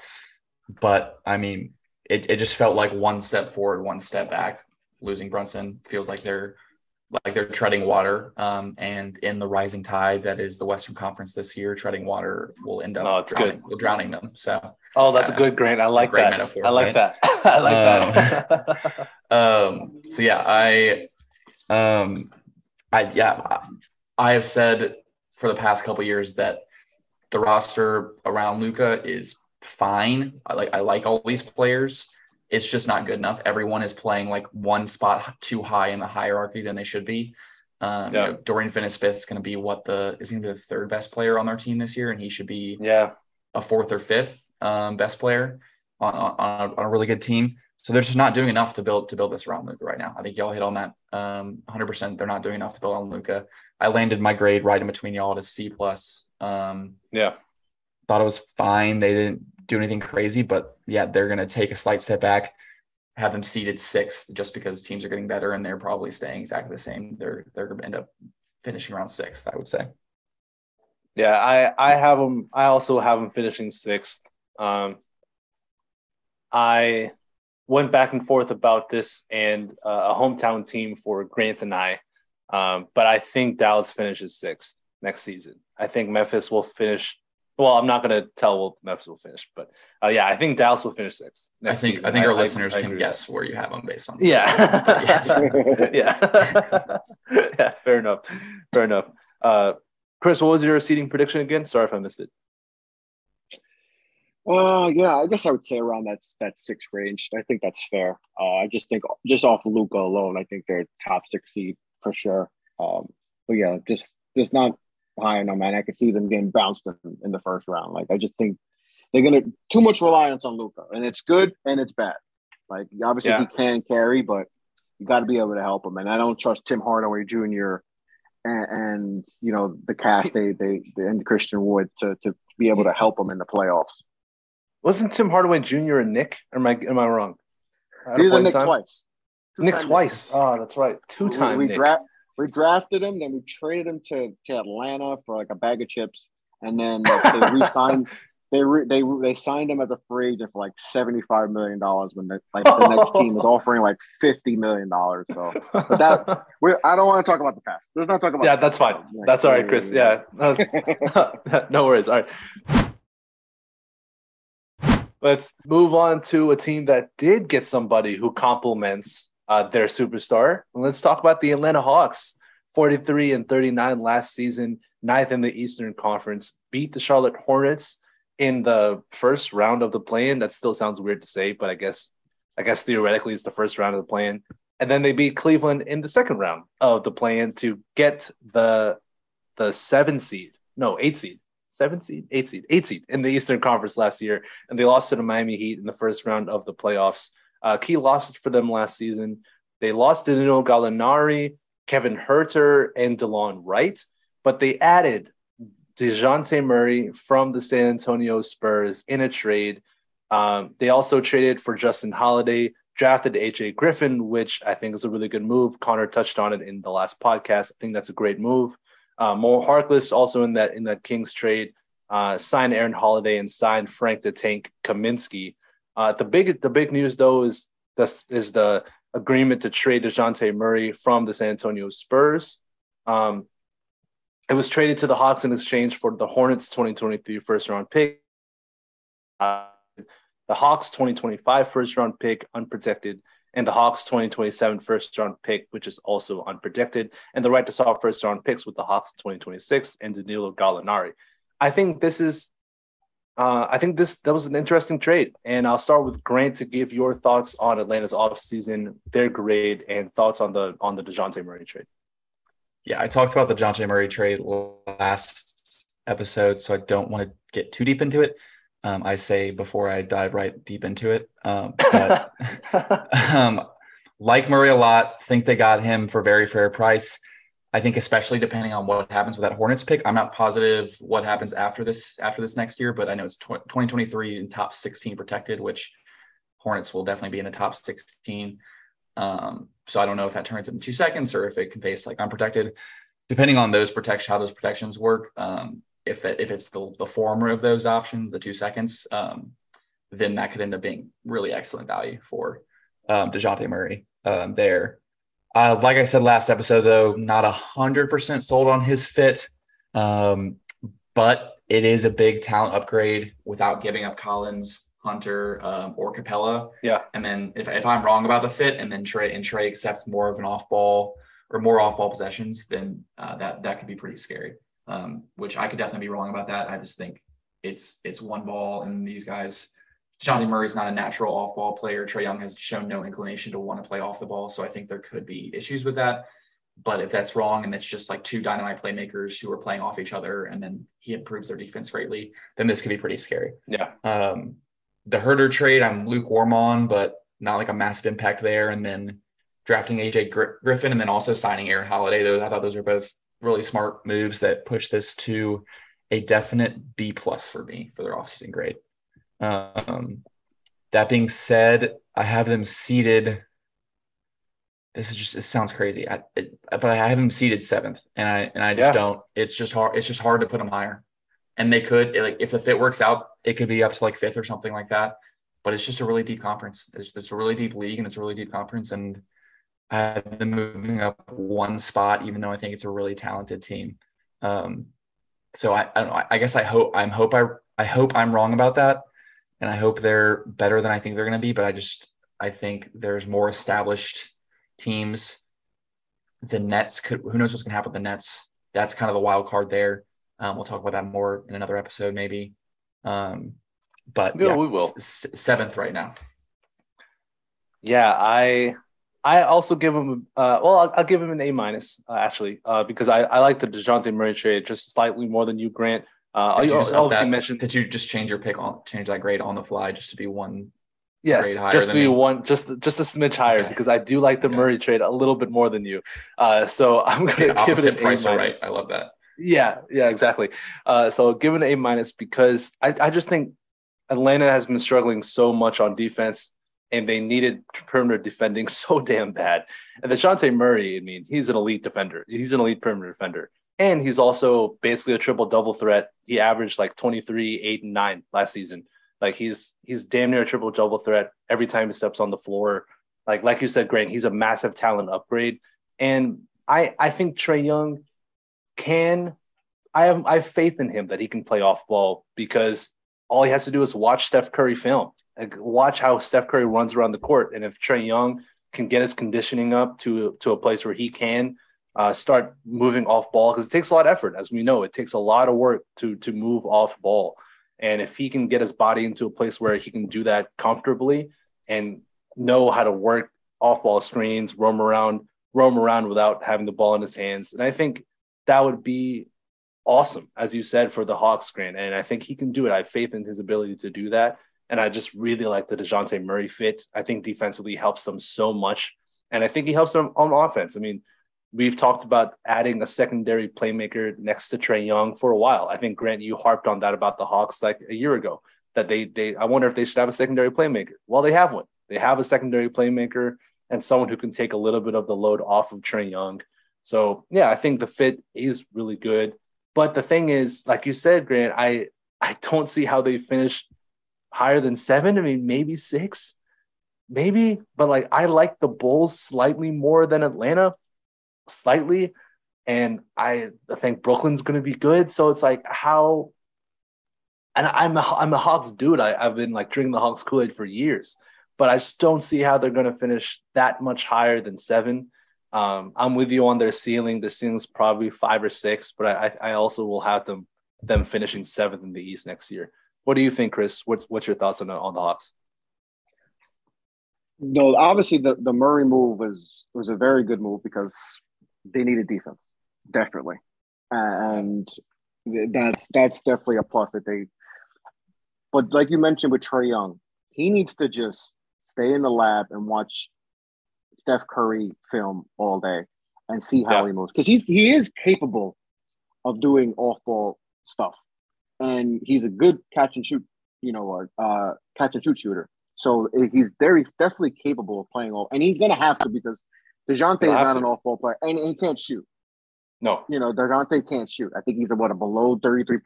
But I mean, it, it just felt like one step forward, one step back. Losing Brunson feels like they're like they're treading water. Um, and in the rising tide that is the Western Conference this year, treading water will end up Oh, drowning, drowning them. So Oh, that's Uh, good, Grant. I like that. metaphor, I like right? that. I like that. um so yeah i um i yeah i have said for the past couple years that the roster around luka is fine i like i like all these players it's just not good enough everyone is playing like one spot too high in the hierarchy than they should be um Yeah. you know, dorian finney-smith is going to be what the is going to be the third best player on their team this year and he should be yeah. a fourth or fifth um, best player on, on, on, a, on a really good team. So they're just not doing enough to build to build this around Luka right now. I think y'all hit on that um, 100%. They're not doing enough to build on Luka. I landed my grade right in between y'all at a C plus. Um, Yeah. thought it was fine. They didn't do anything crazy, but yeah, they're going to take a slight step back, have them seated sixth just because teams are getting better and they're probably staying exactly the same. They're they're going to end up finishing around sixth, I would say. Yeah, I I have them. I also have them finishing sixth. Um, I went back and forth about this and uh, a hometown team for Grant and I, um, but I think Dallas finishes sixth next season. I think Memphis will finish. Well, I'm not going to tell what Memphis will finish, but uh, yeah, I think Dallas will finish sixth. I think season. I think our I- listeners I can agree with guess where you have them based on that. Yeah. but yes. yeah. yeah. Fair enough. Fair enough. Uh, Chris, what was your seating prediction again? Sorry if I missed it. Uh, yeah, I guess I would say around that that six range. I think that's fair. Uh, I just think just off Luka alone, I think they're top six seed for sure. Um, but yeah, just just not high enough, man. I could see them getting bounced in, in the first round. Like I just think they're gonna too much reliance on Luka, and it's good and it's bad. Like obviously Yeah. he can carry, but you got to be able to help him. And I don't trust Tim Hardaway Jr. and, and you know the cast they they and Christian Wood to to be able to help him in the playoffs. Wasn't Tim Hardaway Jr. a Knick? Or am I am I wrong? At He was a Knick time? twice. Knick Two-time twice. Knick. Oh, that's right. Two time We, we, Knick. We drafted him, then we traded him to, to Atlanta for like a bag of chips, and then they re-signed. They re- they they signed him as a free agent for like seventy five million dollars when the like the next team was offering like fifty million dollars. So but that we I don't want to talk about the past. Let's not talk about. yeah, that's fine. Like, That's all right, Chris. Yeah. no worries. All right. Let's move on to a team that did get somebody who complements uh, their superstar. And let's talk about the Atlanta Hawks. 43 and 39 last season, ninth in the Eastern Conference, beat the Charlotte Hornets in the first round of the play-in. That still sounds weird to say, but I guess I guess theoretically it's the first round of the play-in. and then they beat Cleveland in the second round of the play-in to get the the seven seed, no eight seed, seven seed, eight seed, eight seed in the Eastern Conference last year, and they lost to the Miami Heat in the first round of the playoffs. Uh, key losses for them last season. They lost Danilo Gallinari, Kevin Huerter, and DeLon Wright, but they added DeJounte Murray from the San Antonio Spurs in a trade. Um, they also traded for Justin Holiday, drafted AJ Griffin, which I think is a really good move. Connor touched on it in the last podcast. I think that's a great move. Uh, Mo Harkless also in that in that Kings trade uh, signed Aaron Holiday and signed Frank the Tank Kaminsky. Uh, the big the big news though is this is the agreement to trade Dejounte Murray from the San Antonio Spurs. Um, it was traded to the Hawks in exchange for the Hornets 2023 first round pick. Uh, the Hawks 2025 first round pick unprotected, and the Hawks 2027 first round pick, which is also unprotected, and the right to swap first round picks with the Hawks 2026 and Danilo Gallinari. I think this is, uh, I think this that was an interesting trade, and I'll start with Grant to give your thoughts on Atlanta's offseason, their grade, and thoughts on the on the Dejounte Murray trade. Yeah, I talked about the Dejounte Murray trade last episode, so I don't want to get too deep into it um, I say before I dive right deep into it. Um, but um, like Murray a lot, think they got him for very fair price. I think especially depending on what happens with that Hornets pick. I'm not positive what happens after this after this next year, but I know it's 2023 in top 16 protected, which Hornets will definitely be in the top 16. Um, so I don't know if that turns into two seconds or if it can face like unprotected. Depending on those protection, how those protections work, um, if it, if it's the, the former of those options, the two seconds, um, then that could end up being really excellent value for um, Dejounte Murray um, there. Uh, like I said last episode, though, not a hundred percent sold on his fit, um, but it is a big talent upgrade without giving up Collins, Hunter, um, or Capela. Yeah. And then if, if I'm wrong about the fit, and then Trae and Trae accepts more of an off ball or more off ball possessions, then uh, that that could be pretty scary um, which I could definitely be wrong about that. I just think it's it's one ball, and these guys. Dejounte Murray's not a natural off-ball player. Trae Young has shown no inclination to want to play off the ball, so I think there could be issues with that. But if that's wrong and it's just like two dynamite playmakers who are playing off each other, and then he improves their defense greatly, then this could be pretty scary. Yeah. Um, the Huerter trade, I'm lukewarm on, but not like a massive impact there. And then drafting AJ Griffin and then also signing Aaron Holiday. Those I thought those were both really smart moves that push this to a definite B plus for me for their offseason grade. Um, that being said, I have them seated. This is just it sounds crazy, I, it, but I have them seated seventh, and I and I just yeah. don't. It's just hard. It's just hard to put them higher. And they could like if the fit works out, it could be up to like fifth or something like that. But it's just a really deep conference. It's, it's a really deep league, and it's a really deep conference, and I have them moving up one spot, even though I think it's a really talented team. Um, so I, I don't know. I guess I hope I'm hope I I hope I'm wrong about that, and I hope they're better than I think they're going to be. But I just I think there's more established teams. The Nets could. Who knows what's going to happen with the Nets? That's kind of the wild card there. Um, we'll talk about that more in another episode, maybe. Um, but yeah, yeah we will. S- seventh right now. Yeah, I I also give him, uh, well, I'll, I'll, give him an A minus uh, actually, uh, because I, I like the Dejounte Murray trade just slightly more than you, Grant. Uh, did you, just that, mentioned, did you just change your pick on change that grade on the fly just to be one? Yes, just to be me? one, just just a smidge higher okay. because I do like the okay. Murray trade a little bit more than you. Uh, so I'm going to give it an price A minus. Right. I love that. Yeah, yeah, exactly. Uh, so give it an A minus because I, I just think Atlanta has been struggling so much on defense and they needed perimeter defending so damn bad. And the Dejounte Murray, I mean, he's an elite defender. He's an elite perimeter defender. And he's also basically a triple double threat. He averaged like 23, 8, and 9 last season. Like he's he's damn near a triple double threat every time he steps on the floor. Like like you said, Grant, he's a massive talent upgrade. And I I think Trae Young can I have I have faith in him that he can play off ball because all he has to do is watch Steph Curry film like, watch how Steph Curry runs around the court, and if Trae Young can get his conditioning up to to a place where he can uh, start moving off ball, because it takes a lot of effort, as we know, it takes a lot of work to to move off ball. And if he can get his body into a place where he can do that comfortably and know how to work off ball screens, roam around, roam around without having the ball in his hands. And I think that would be awesome, as you said, for the Hawks screen. And I think he can do it. I have faith in his ability to do that. And I just really like the DeJounte Murray fit. I think defensively helps them so much. And I think he helps them on offense. I mean, we've talked about adding a secondary playmaker next to Trae Young for a while. I think Grant, you harped on that about the Hawks like a year ago. That they they I wonder if they should have a secondary playmaker. Well, they have one. They have a secondary playmaker and someone who can take a little bit of the load off of Trae Young. So yeah, I think the fit is really good. But the thing is, like you said, Grant, I I don't see how they finish higher than seven. I mean, maybe six, maybe. But like I like the Bulls slightly more than Atlanta slightly. And I, I think Brooklyn's going to be good. So it's like how, and I'm a, I'm a Hawks dude. I, I've been like drinking the Hawks Kool Aid for years, but I just don't see how they're going to finish that much higher than seven. Um, I'm with you on their ceiling. Their ceiling's probably five or six, but I, I also will have them them finishing seventh in the East next year. What do you think, Chris? What's what's your thoughts on on the Hawks? No, obviously the, the Murray move was was a very good move because they needed defense, definitely, and that's that's definitely a plus that they. But like you mentioned with Trae Young, he needs to just stay in the lab and watch Steph Curry film all day and see how yeah. he moves because he's he is capable of doing off ball stuff, and he's a good catch and shoot, you know, uh, catch and shoot shooter. So he's very definitely capable of playing all, and he's gonna have to because Dejounte is not to. an off ball player, and he can't shoot. No, you know Dejounte can't shoot. I think he's a what a below thirty three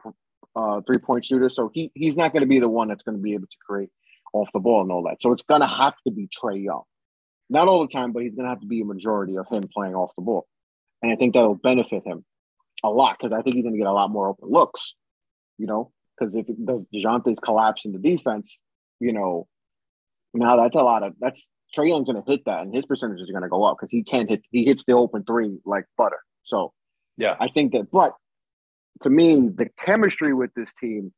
uh, three point shooter, so he he's not going to be the one that's going to be able to create off the ball and all that. So it's going to have to be Trae Young, not all the time, but he's going to have to be a majority of him playing off the ball, and I think that'll benefit him a lot because I think he's going to get a lot more open looks. You know, because if the Dejounte's collapse in the defense, you know, now that's a lot of that's Trae Young's going to hit that, and his percentages are going to go up because he can't hit. He hits the open three like butter. So, yeah, I think that. But to me, the chemistry with this team,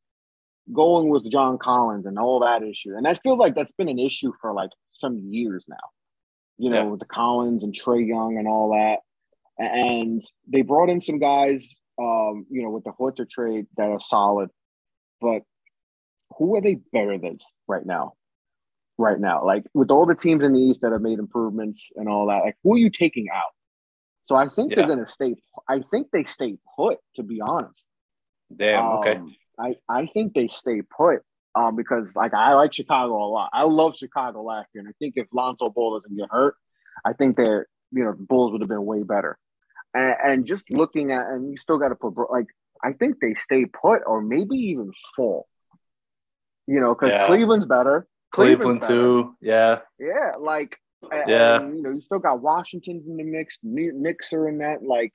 going with John Collins and all that issue, and I feel like that's been an issue for like some years now. You know, yeah. with the Collins and Trae Young and all that, and they brought in some guys, um, you know, with the Huerter trade that are solid, but who are they better than right now? Right now. Like with all the teams in the East that have made improvements and all that, like who are you taking out? So I think yeah. they're going to stay. I think they stay put. To be honest. Damn. Um, okay. I I think they stay put. Um, because like I like Chicago a lot. I love Chicago last year, and I think if Lonzo Ball doesn't get hurt, I think that you know the Bulls would have been way better. And, and just looking at, and you still got to put like I think they stay put or maybe even fall. You know, because yeah. Cleveland's better. Cleveland too. Yeah. Yeah, like yeah, and, you know, you still got Washington in the mix, Knicks are in that. Like,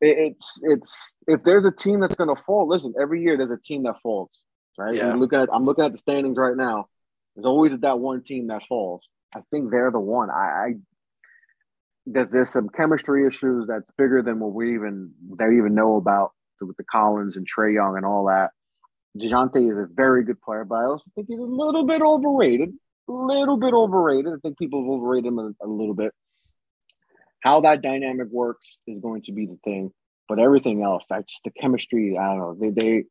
it's it's if there's a team that's going to fall, listen, every year there's a team that falls, right? Yeah. looking at I'm looking at the standings right now. There's always that one team that falls. I think they're the one. I, I there's there's some chemistry issues that's bigger than what we even they even know about with the Collins and Trae Young and all that. DeJounte is a very good player, but I also think he's a little bit overrated. A little bit overrated. I think people have overrated him a, a little bit. How that dynamic works is going to be the thing. But everything else, I just the chemistry, I don't know. They they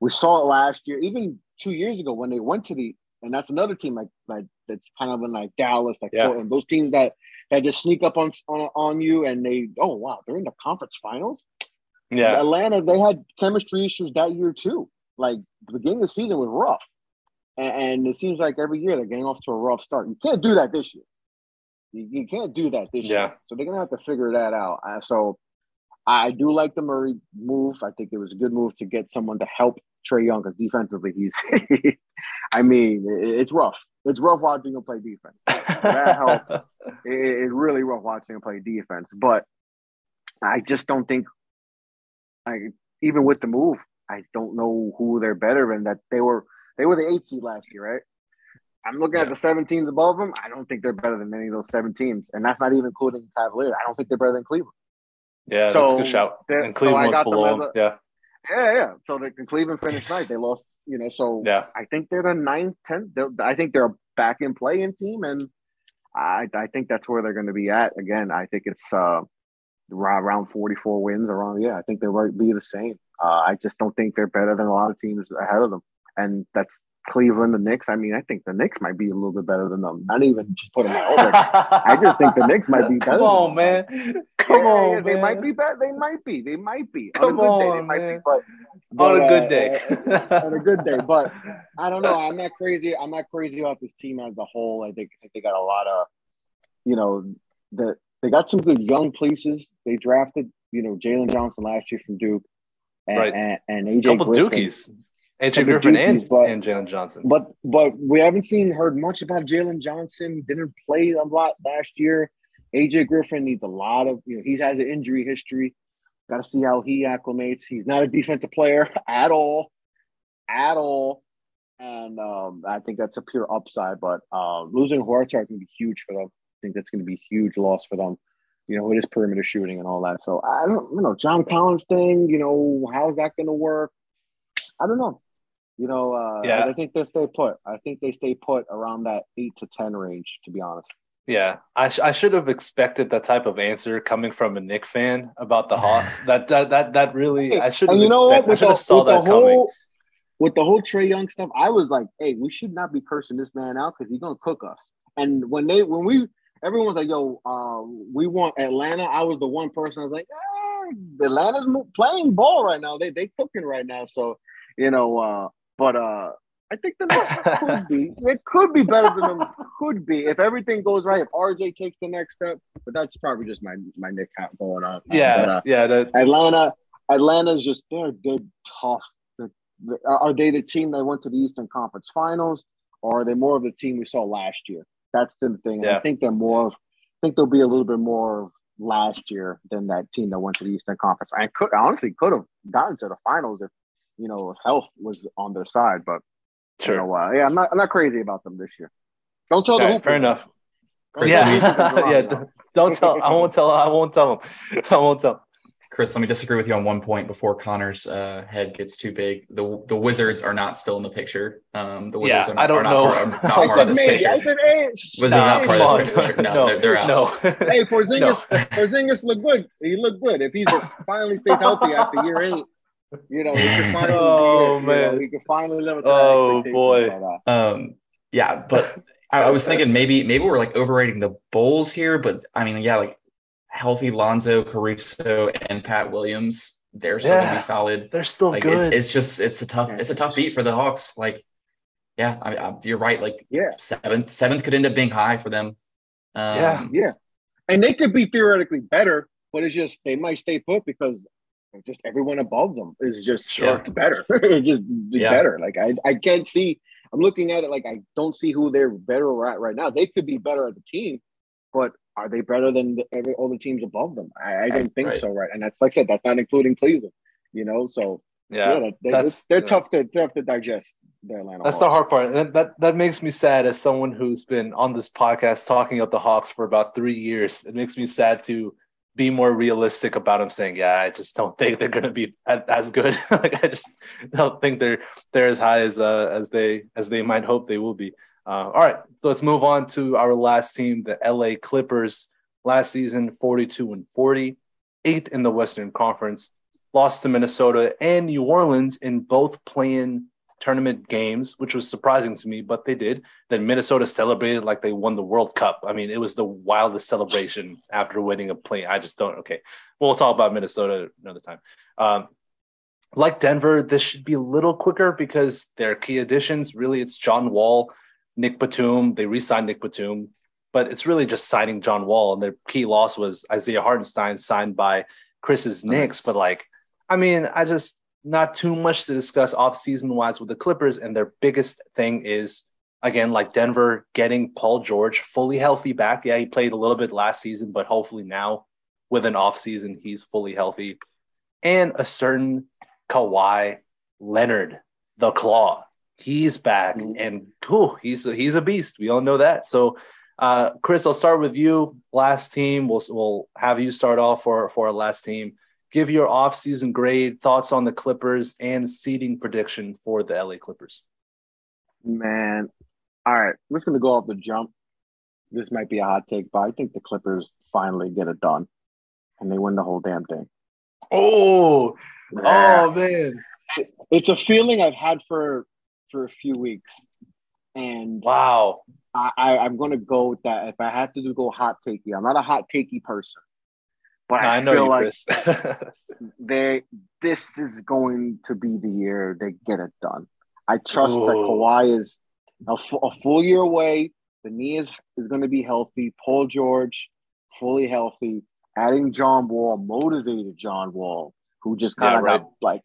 we saw it last year, even two years ago when they went to the and that's another team like like that's kind of in like Dallas, like yeah. Portland, those teams that that just sneak up on, on on you and they oh wow, they're in the conference finals. Yeah. Atlanta, they had chemistry issues that year too like the beginning of the season was rough. And, and, it seems like every year they're getting off to a rough start. You can't do that this year. You, you can't do that this yeah. year. So they're gonna have to figure that out. Uh, so I do like the Murray move. I think it was a good move to get someone to help Trae Young because defensively he's I mean, it's rough. It's rough watching him play defense. That helps. it's really rough watching him play defense. But I just don't think I even with the move, I don't know who they're better than. That they were they were the eight seed last year, right? I'm looking yeah. at the seven teams above them. I don't think they're better than any of those seven teams, and that's not even including Cavaliers. I don't think they're better than Cleveland. Yeah, so that's a good shout. And Cleveland so was below them. Yeah. Yeah, yeah. So the Cleveland finished night. They lost, you know. So yeah, I think they're the ninth, tenth. I think they're a back in play in team, and I I think that's where they're going to be at. Again, I think it's uh, around 44 wins. Around yeah, I think they might be the same. Uh, I just don't think they're better than a lot of teams ahead of them, and that's Cleveland, the Knicks. I mean, I think the Knicks might be a little bit better than them. Not even just putting my own. I just think the Knicks might be better. Come on, man. Come Yeah, on, yeah, they man. might be better. They might be. They might be. Come on a good day, they on, might man. be. But, on a good day. uh, on a good day. But I don't know. I'm not crazy. I'm not crazy about this team as a whole. I think, I think they got a lot of, you know, the they got some good young pieces. They drafted, you know, Jalen Johnson last year from Duke, and Right. and, and AJ couple Griffin. Dookies. AJ Griffin and, Dookies, but- and Jalen Johnson. But but we haven't seen heard much about Jalen Johnson. Didn't play a lot last year. AJ Griffin needs a lot of you know he has an injury history. Got to see how he acclimates. He's not a defensive player at all, at all. And um, I think that's a pure upside. But uh, losing Huerter is going to be huge for them. I think that's going to be a huge loss for them. You know, with his perimeter shooting and all that. So I don't, you know, John Collins thing. You know, how's that going to work? I don't know. You know, uh, Yeah. I think they stay put. I think they stay put around that eight to ten range. To be honest. Yeah, I, sh- I should have expected that type of answer coming from a Knick fan about the Hawks. that that that that really I should have you know what? expected. I With the, saw with the that coming. whole with the whole Trae Young stuff, I was like, "Hey, we should not be cursing this man out because he's gonna cook us." And when they when we everyone was like, "Yo, uh, we want Atlanta," I was the one person. I was like, ah, "Atlanta's playing ball right now. They they cooking right now." So you know, uh, but uh, I think the Knicks could be. It could be better than them. Could be if everything goes right. If RJ takes the next step, but that's probably just my my Knick hat going on. yeah, But, uh, yeah, that, Atlanta, Atlanta's just they're they're tough. They're- they're- are they the team that went to the Eastern Conference Finals, or are they more of the team we saw last year? That's the thing. Yeah. I think they're more. of I think they'll be a little bit more of last year than that team that went to the Eastern Conference. I could honestly could have gotten to the finals if you know if health was on their side, but you sure. know, uh, yeah, I'm not I'm not crazy about them this year. Don't tell the Okay, hoopers. fair enough. The Yeah, hoopers they're wrong, yeah. Don't tell. I won't tell. I won't tell them. I won't tell. Chris, let me disagree with you on one point before Connor's uh, head gets too big. The the Wizards are not still in the picture. Um, the Wizards Yeah, are not, I don't are not know. part, are not I part of this maybe. picture. I said, hey, Wizards Nah, not part come of this picture. No, no, they're, they're out. no. Hey, Porzingis, Porzingis look good. He looked good. If he's finally stays healthy after year eight, you know, he can finally. Oh, you know, man. he can finally live up to Oh, that expectation. boy. Um, yeah, but I, I was thinking maybe maybe we're like overrating the Bulls here, but I mean, yeah, like healthy Lonzo, Caruso, and Pat Williams, they're still gonna be solid. They're still Like good. it, it's just it's a tough it's a tough beat for the Hawks. Like, yeah, I, I, you're right. Like yeah, seventh seventh could end up being high for them. Um, Yeah. yeah, and they could be theoretically better, but it's just they might stay put because just everyone above them is just Sure. better. it's just Yeah. better. Like I, I can't see. I'm looking at it like I don't see who they're better at right now. They could be better as a team, but are they better than the, every all the teams above them? I, I don't think Right. so. Right, and that's like I said, that's not including Cleveland. You know, so yeah, yeah, they, that's- they're yeah. tough to tough to digest. The Atlanta. That's the hard part. That, that that makes me sad as someone who's been on this podcast talking about the Hawks for about three years. It makes me sad to be more realistic about them saying, yeah, I just don't think they're gonna be as, as good. like I just don't think they're they're as high as uh as they as they might hope they will be. Uh, all right, so let's move on to our last team, the LA Clippers. Last season, 42 and 40, eighth in the Western Conference, lost to Minnesota and New Orleans in both play-in tournament games, which was surprising to me, but they did. Then Minnesota celebrated like they won the World Cup. I mean, it was the wildest celebration after winning a play. I just don't. Okay, we'll talk about Minnesota another time. Um, like Denver, this should be a little quicker because their key additions really it's John Wall, Nick Batum. They re-signed Nick Batum, but it's really just signing John Wall. And their key loss was Isaiah Hartenstein signed by Chris's Knicks. But like, I mean, I just not too much to discuss off-season wise with the Clippers. And their biggest thing is again, like Denver, getting Paul George fully healthy back. Yeah, he played a little bit last season, but hopefully now with an off-season, he's fully healthy. And a certain Kawhi Leonard, the claw. He's back Mhm. and cool. He's a, he's a beast. We all know that. So, uh, Chris, I'll start with you. Last team, we'll we'll have you start off for for our last team. Give your off-season grade, thoughts on the Clippers, and seeding prediction for the LA Clippers. Man, all right. I'm just gonna go off the jump. this might be a hot take, but I think the Clippers finally get it done, and they win the whole damn thing. Oh, Yeah. oh man. it's a feeling I've had for for a few weeks, and Wow. I, I I'm gonna go with that. If I have to do go hot takey, I'm not a hot takey person, but I I, know feel like they this is going to be the year they get it done. I trust that Ooh. Kawhi is a, full year away. The knee is, is going to be healthy. Paul George, fully healthy. Adding John Wall, motivated John Wall, who just kind Yeah, of right. got like,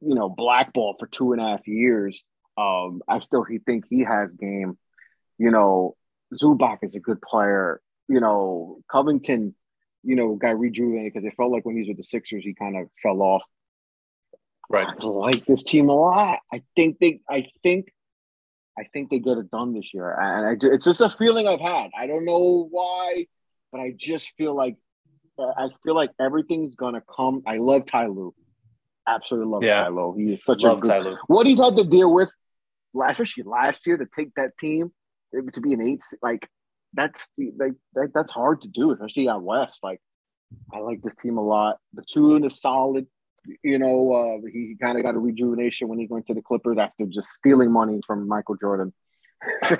you know, blackballed for two and a half years. Um, I still he think he has game. You know, Zubac is a good player. You know, Covington, you know, got rejuvenated because it felt like when he was with the Sixers, he kind of fell off. right. I like this team a lot. I think they, I think, I think they get it done this year, and I, it's just a feeling I've had. I don't know why, but I just feel like I feel like everything's gonna come. I love Ty Lue. Absolutely love Yeah. Ty Lue. He is such Love a good. What he's had to deal with, especially last year, to take that team to be an eight, like that's like that, that's hard to do, especially out west. Like I like this team a lot. Batum is solid. You know, uh, he kind of got a rejuvenation when he went to the Clippers after just stealing money from Michael Jordan.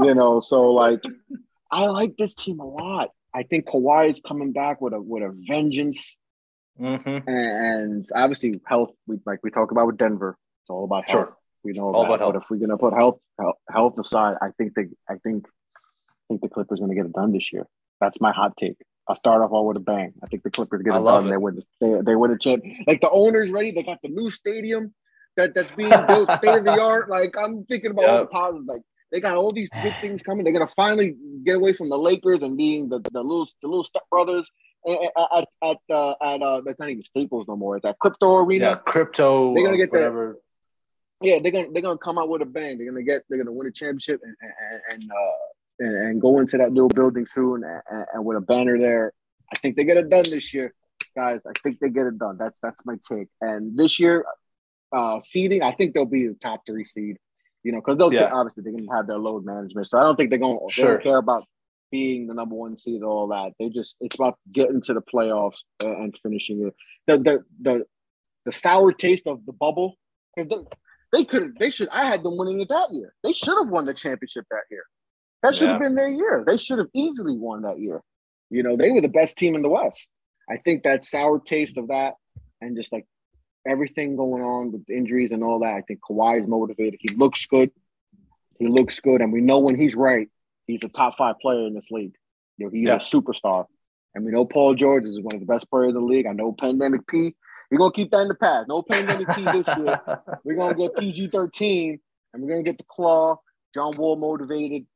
you know, so like I like this team a lot. I think Kawhi is coming back with a with a vengeance, Mhm. and obviously health. We like we talk about with Denver. It's all about health. We know All that. about health. But if we're gonna put health health, aside, I think they I think I think the Clippers gonna get it done this year. That's my hot take. I'll start off all with a bang. I think the Clippers get it done. it. They win. They they win a champ. Like the owners ready. They got the new stadium that that's being built, state of the art. Like I'm thinking about all the positives. Like they got all these good things coming. They're gonna finally get away from the Lakers and being the, the little the little stepbrothers at at at, uh, at uh that's not even Staples no more. It's at Crypto Arena. Yeah, crypto. They're gonna get whatever. Yeah, they're gonna they're gonna come out with a bang. They're gonna get they're gonna win a championship and and and, uh, and, and go into that new building soon and, and, with a banner there. I think they get it done this year, guys. I think they get it done. That's that's my take. And this year, uh, seeding, I think they'll be the top three seed. You know, because they'll Yeah. obviously they're gonna have their load management. So I don't think they're gonna they don't care about being the number one seed and all that. They just it's about getting to the playoffs and, and finishing it. The the the the sour taste of the bubble because they, could they should I had them winning it that year. They should have won the championship that year. That should have Yeah. been their year. They should have easily won that year. You know, they were the best team in the West. I think that sour taste of that and just like everything going on with injuries and all that, I think Kawhi is motivated. He looks good. He looks good. And we know when he's right, he's a top five player in this league. You know, he's Yeah. a superstar. And we know Paul George is one of the best players in the league. I know Pandemic P. We're gonna keep that in the past. No Pandemic P this year. We're gonna get PG thirteen, and we're gonna get the claw. John Wall motivated.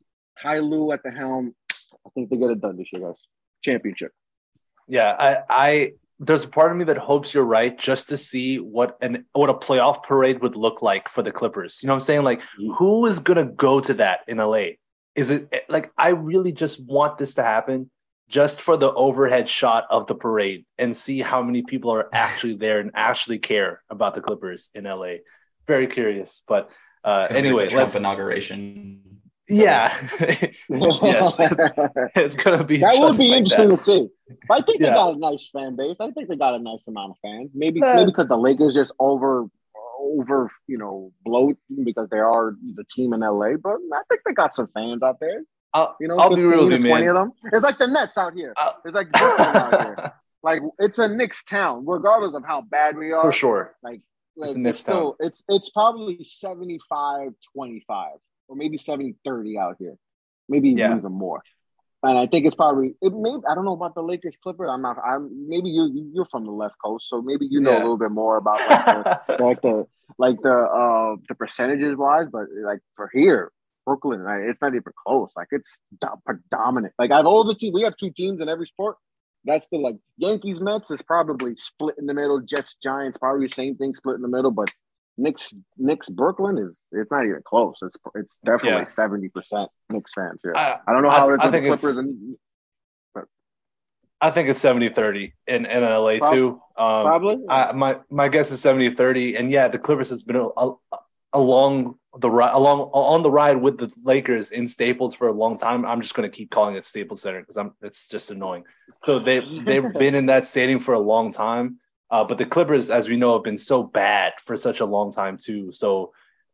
Ty Lue at the helm. I think they get it done this year, guys. Championship. Yeah, I, I there's a part of me that hopes you're right just to see what an what a playoff parade would look like for the Clippers. You know what I'm saying? Like mm-hmm. who is gonna go to that in LA? Is it like I really just want this to happen just for the overhead shot of the parade and see how many people are actually there and actually care about the Clippers in LA. Very curious. But uh It's gonna be anyway, Trump inauguration. yeah. yes. it's gonna be that would be like interesting that. to see. But I think Yeah. they got a nice fan base. I think they got a nice amount of fans. Maybe Yeah. maybe because the Lakers just over over you know bloat because they are the team in LA. But I think they got some fans out there. I'll, You know, I'll be 15 real with to you, 20 man. of them. It's like the Nets out here. Uh, It's like Brooklyn out here. Like it's a Knicks town, regardless of how bad we are. For sure. Like It's it's, Knicks still it's it's probably 75 25 or maybe 70 30 out here. Maybe Yeah. even more. And I think it's probably it may I don't know about the Lakers Clippers. I'm not I'm maybe you you're from the left coast, so maybe you know Yeah. a little bit more about like the like the like the uh the percentages wise, but like for here, Brooklyn, right, it's not even close. Like it's do- predominant. Like I have all the team. We have two teams in every sport. That's the like Yankees Mets is probably split in the middle. Jets Giants probably the same thing, split in the middle. But Knicks Knicks Brooklyn is it's not even close. It's it's definitely Yeah. seventy percent Knicks fans here. I, I don't know I- how it is I the think it's- Clippers and I think it's 70 30 in, in LA too. Um, probably. I, my, my guess is 70 30. And yeah, the Clippers has been a, a, along the ride along on the ride with the Lakers in Staples for a long time. I'm just going to keep calling it Staples Center because I'm it's just annoying. So they they've been in that stadium for a long time. Uh, but the Clippers, as we know, have been so bad for such a long time too. So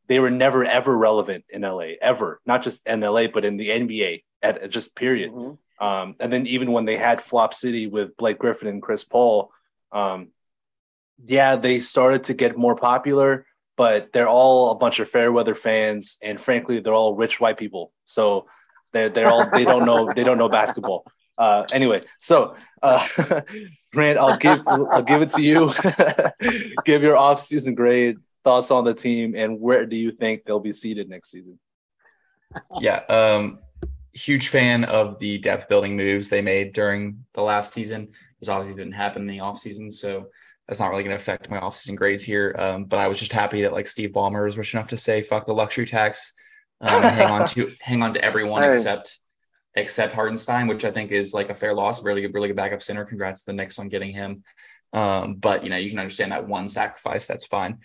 they were never ever relevant in LA ever, not just in LA but in the NBA at, at just period. Mhm. Um, and then even when they had Flop City with Blake Griffin and Chris Paul, um, yeah, they started to get more popular, but they're all a bunch of fair weather fans, and frankly, they're all rich white people. So they're they're all they don't know they don't know basketball. Uh, anyway, so uh, Grant, I'll give I'll give it to you. give your off season grade thoughts on the team, and where do you think they'll be seated next season? Yeah. Um, huge fan of the depth building moves they made during the last season. Which obviously didn't happen in the off season, So that's not really going to affect my offseason grades here. Um, but I was just happy that like Steve Ballmer was rich enough to say, fuck the luxury tax. Um, hang on to hang on to everyone Hey. except except Hartenstein, which I think is like a fair loss. Really good, really good backup center. Congrats to the Knicks on getting him. Um, but you know, you can understand that one sacrifice, that's fine.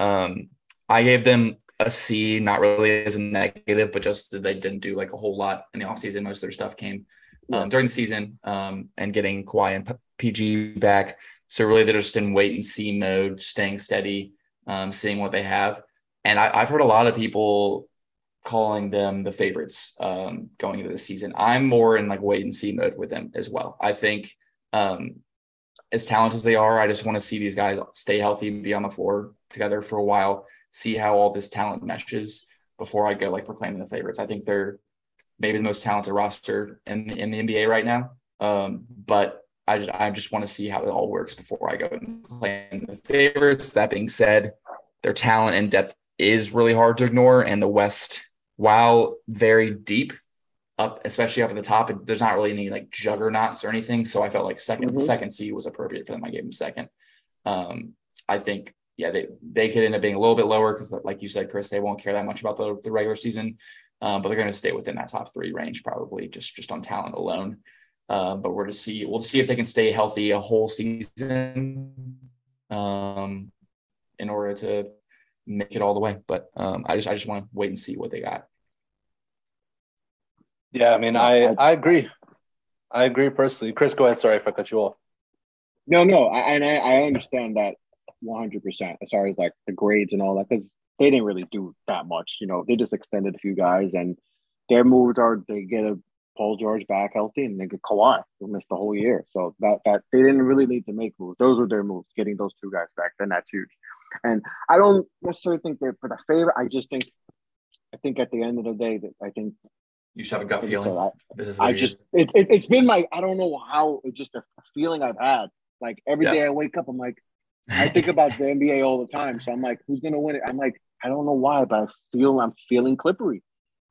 Um, I gave them a C, not really as a negative, but just that they didn't do like a whole lot in the offseason. Most of their stuff came um, during the season um, and getting Kawhi and P- PG back. So really, they're just in wait and see mode, staying steady, um, seeing what they have. And I, I've heard a lot of people calling them the favorites um, going into the season. I'm more in like wait and see mode with them as well. I think um, as talented as they are, I just want to see these guys stay healthy, be on the floor together for a while, see how all this talent meshes before I go like proclaiming the favorites. I think they're maybe the most talented roster in in the NBA right now. Um, but I just I just want to see how it all works before I go and claim the favorites. That being said, their talent and depth is really hard to ignore, and the West, while very deep, up especially up at the top, it, there's not really any like juggernauts or anything. So I felt like 2nd Mhm. second seed was appropriate for them. I gave them second. Um, I think yeah they they could end up being a little bit lower because like you said, Chris, they won't care that much about the the regular season. Um, but they're going to stay within that top three range probably just just on talent alone. Uh, but we're to see we'll see if they can stay healthy a whole season um, in order to make it all the way. But um, I just I just want to wait and see what they got. Yeah, I mean, I I agree. I agree personally. Chris, go ahead. Sorry if I cut you off. No, no, I, and I, I understand that 100 percent as far as like the grades and all that because they didn't really do that much. You know, they just extended a few guys, and their moves are they get a Paul George back healthy, and they get Kawhi who missed the whole year. So that that they didn't really need to make moves. Those were their moves, getting those two guys back. Then that's huge. And I don't necessarily think they're for the favorite. I just think, I think at the end of the day, that I think You should have a gut feeling. I, This is I just it, it, it's been my I don't know how it's just a feeling I've had. Like every Yeah. day I wake up, I'm like I think about the NBA all the time. So I'm like, who's gonna win it? I'm like, I don't know why, but I feel I'm feeling clippery.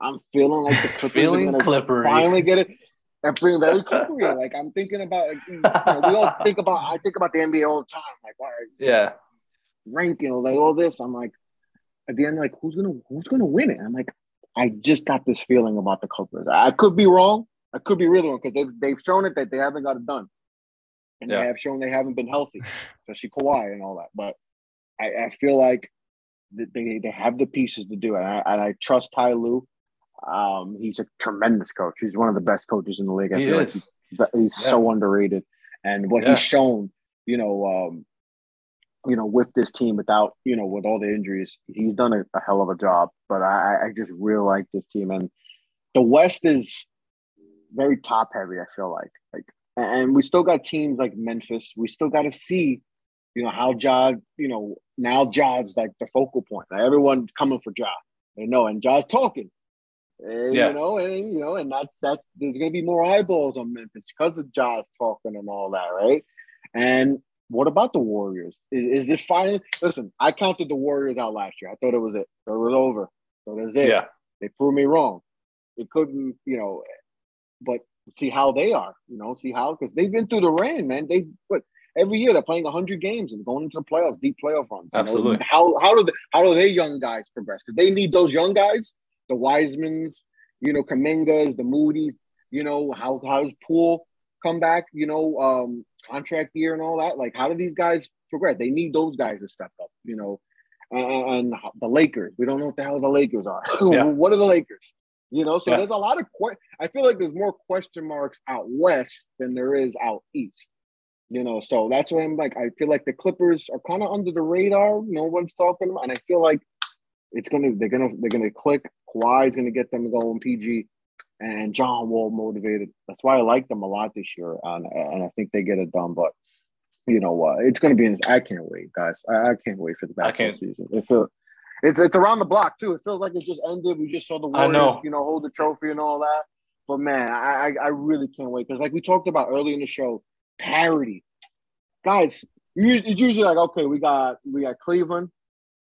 I'm feeling like the Clippers Feeling are finally get it. I'm feeling very clippery. Like I'm thinking about like, you know, we all think about I think about the NBA all the time. Like, why are Yeah. ranking like all this? I'm like, at the end, like who's gonna who's gonna win it? I'm like, I just got this feeling about the Clippers. I could be wrong. I could be really wrong because they've they've shown it that they haven't got it done, and Yeah. they have shown they haven't been healthy, especially Kawhi and all that. But I, I feel like they they have the pieces to do it, and I, and I trust Ty Lue. Um, he's a tremendous coach. He's one of the best coaches in the league. I He feel is. like he's, he's so underrated, and what Yeah. he's shown, you know, um, you know, with this team, without you know, with all the injuries, he's done a, a hell of a job. But I, I just really like this team, and the West is very top heavy. I feel like, like, and we still got teams like Memphis. We still got to see, you know, how Ja, you know, now Ja's like the focal point. Like, everyone coming for Ja, they know, and Ja's talking. And, Yeah. You know, and you know, and that that there's gonna be more eyeballs on Memphis because of Josh talking and all that, right? And what about the Warriors? Is, is this finally? Listen, I counted the Warriors out last year. I thought it was it. It was over. So that's it. Yeah. They proved me wrong. It couldn't, you know, but see how they are, you know, see how because they've been through the rain, man. They but every year they're playing hundred games and going into the playoffs, deep playoff runs. you know? Absolutely. How how do the, how do they young guys progress? Because they need those young guys, the Wisemans, you know, Kumingas, the Moody's, you know, how how does Poole come back, you know, um, contract year and all that? Like, how do these guys progress? They need those guys to step up, you know. and, and the Lakers. We don't know what the hell the Lakers are. Yeah. what are the Lakers? You know, so Yeah. there's a lot of que- I feel like there's more question marks out west than there is out east. You know, so that's why I'm like, I feel like the Clippers are kind of under the radar. No one's talking about, and I feel like it's gonna they're gonna they're gonna click. Kawhi's gonna get them going. PG and John Wall motivated. That's why I like them a lot this year, and, and I think they get it done. But you know, uh, it's gonna be. I can't wait, guys. I, I can't wait for the basketball season. It it's it's around the block too. It feels like it just ended. We just saw the Warriors, know. you know, hold the trophy and all that. But man, I I, I really can't wait because like we talked about earlier in the show, parity, guys. It's usually like okay, we got we got Cleveland,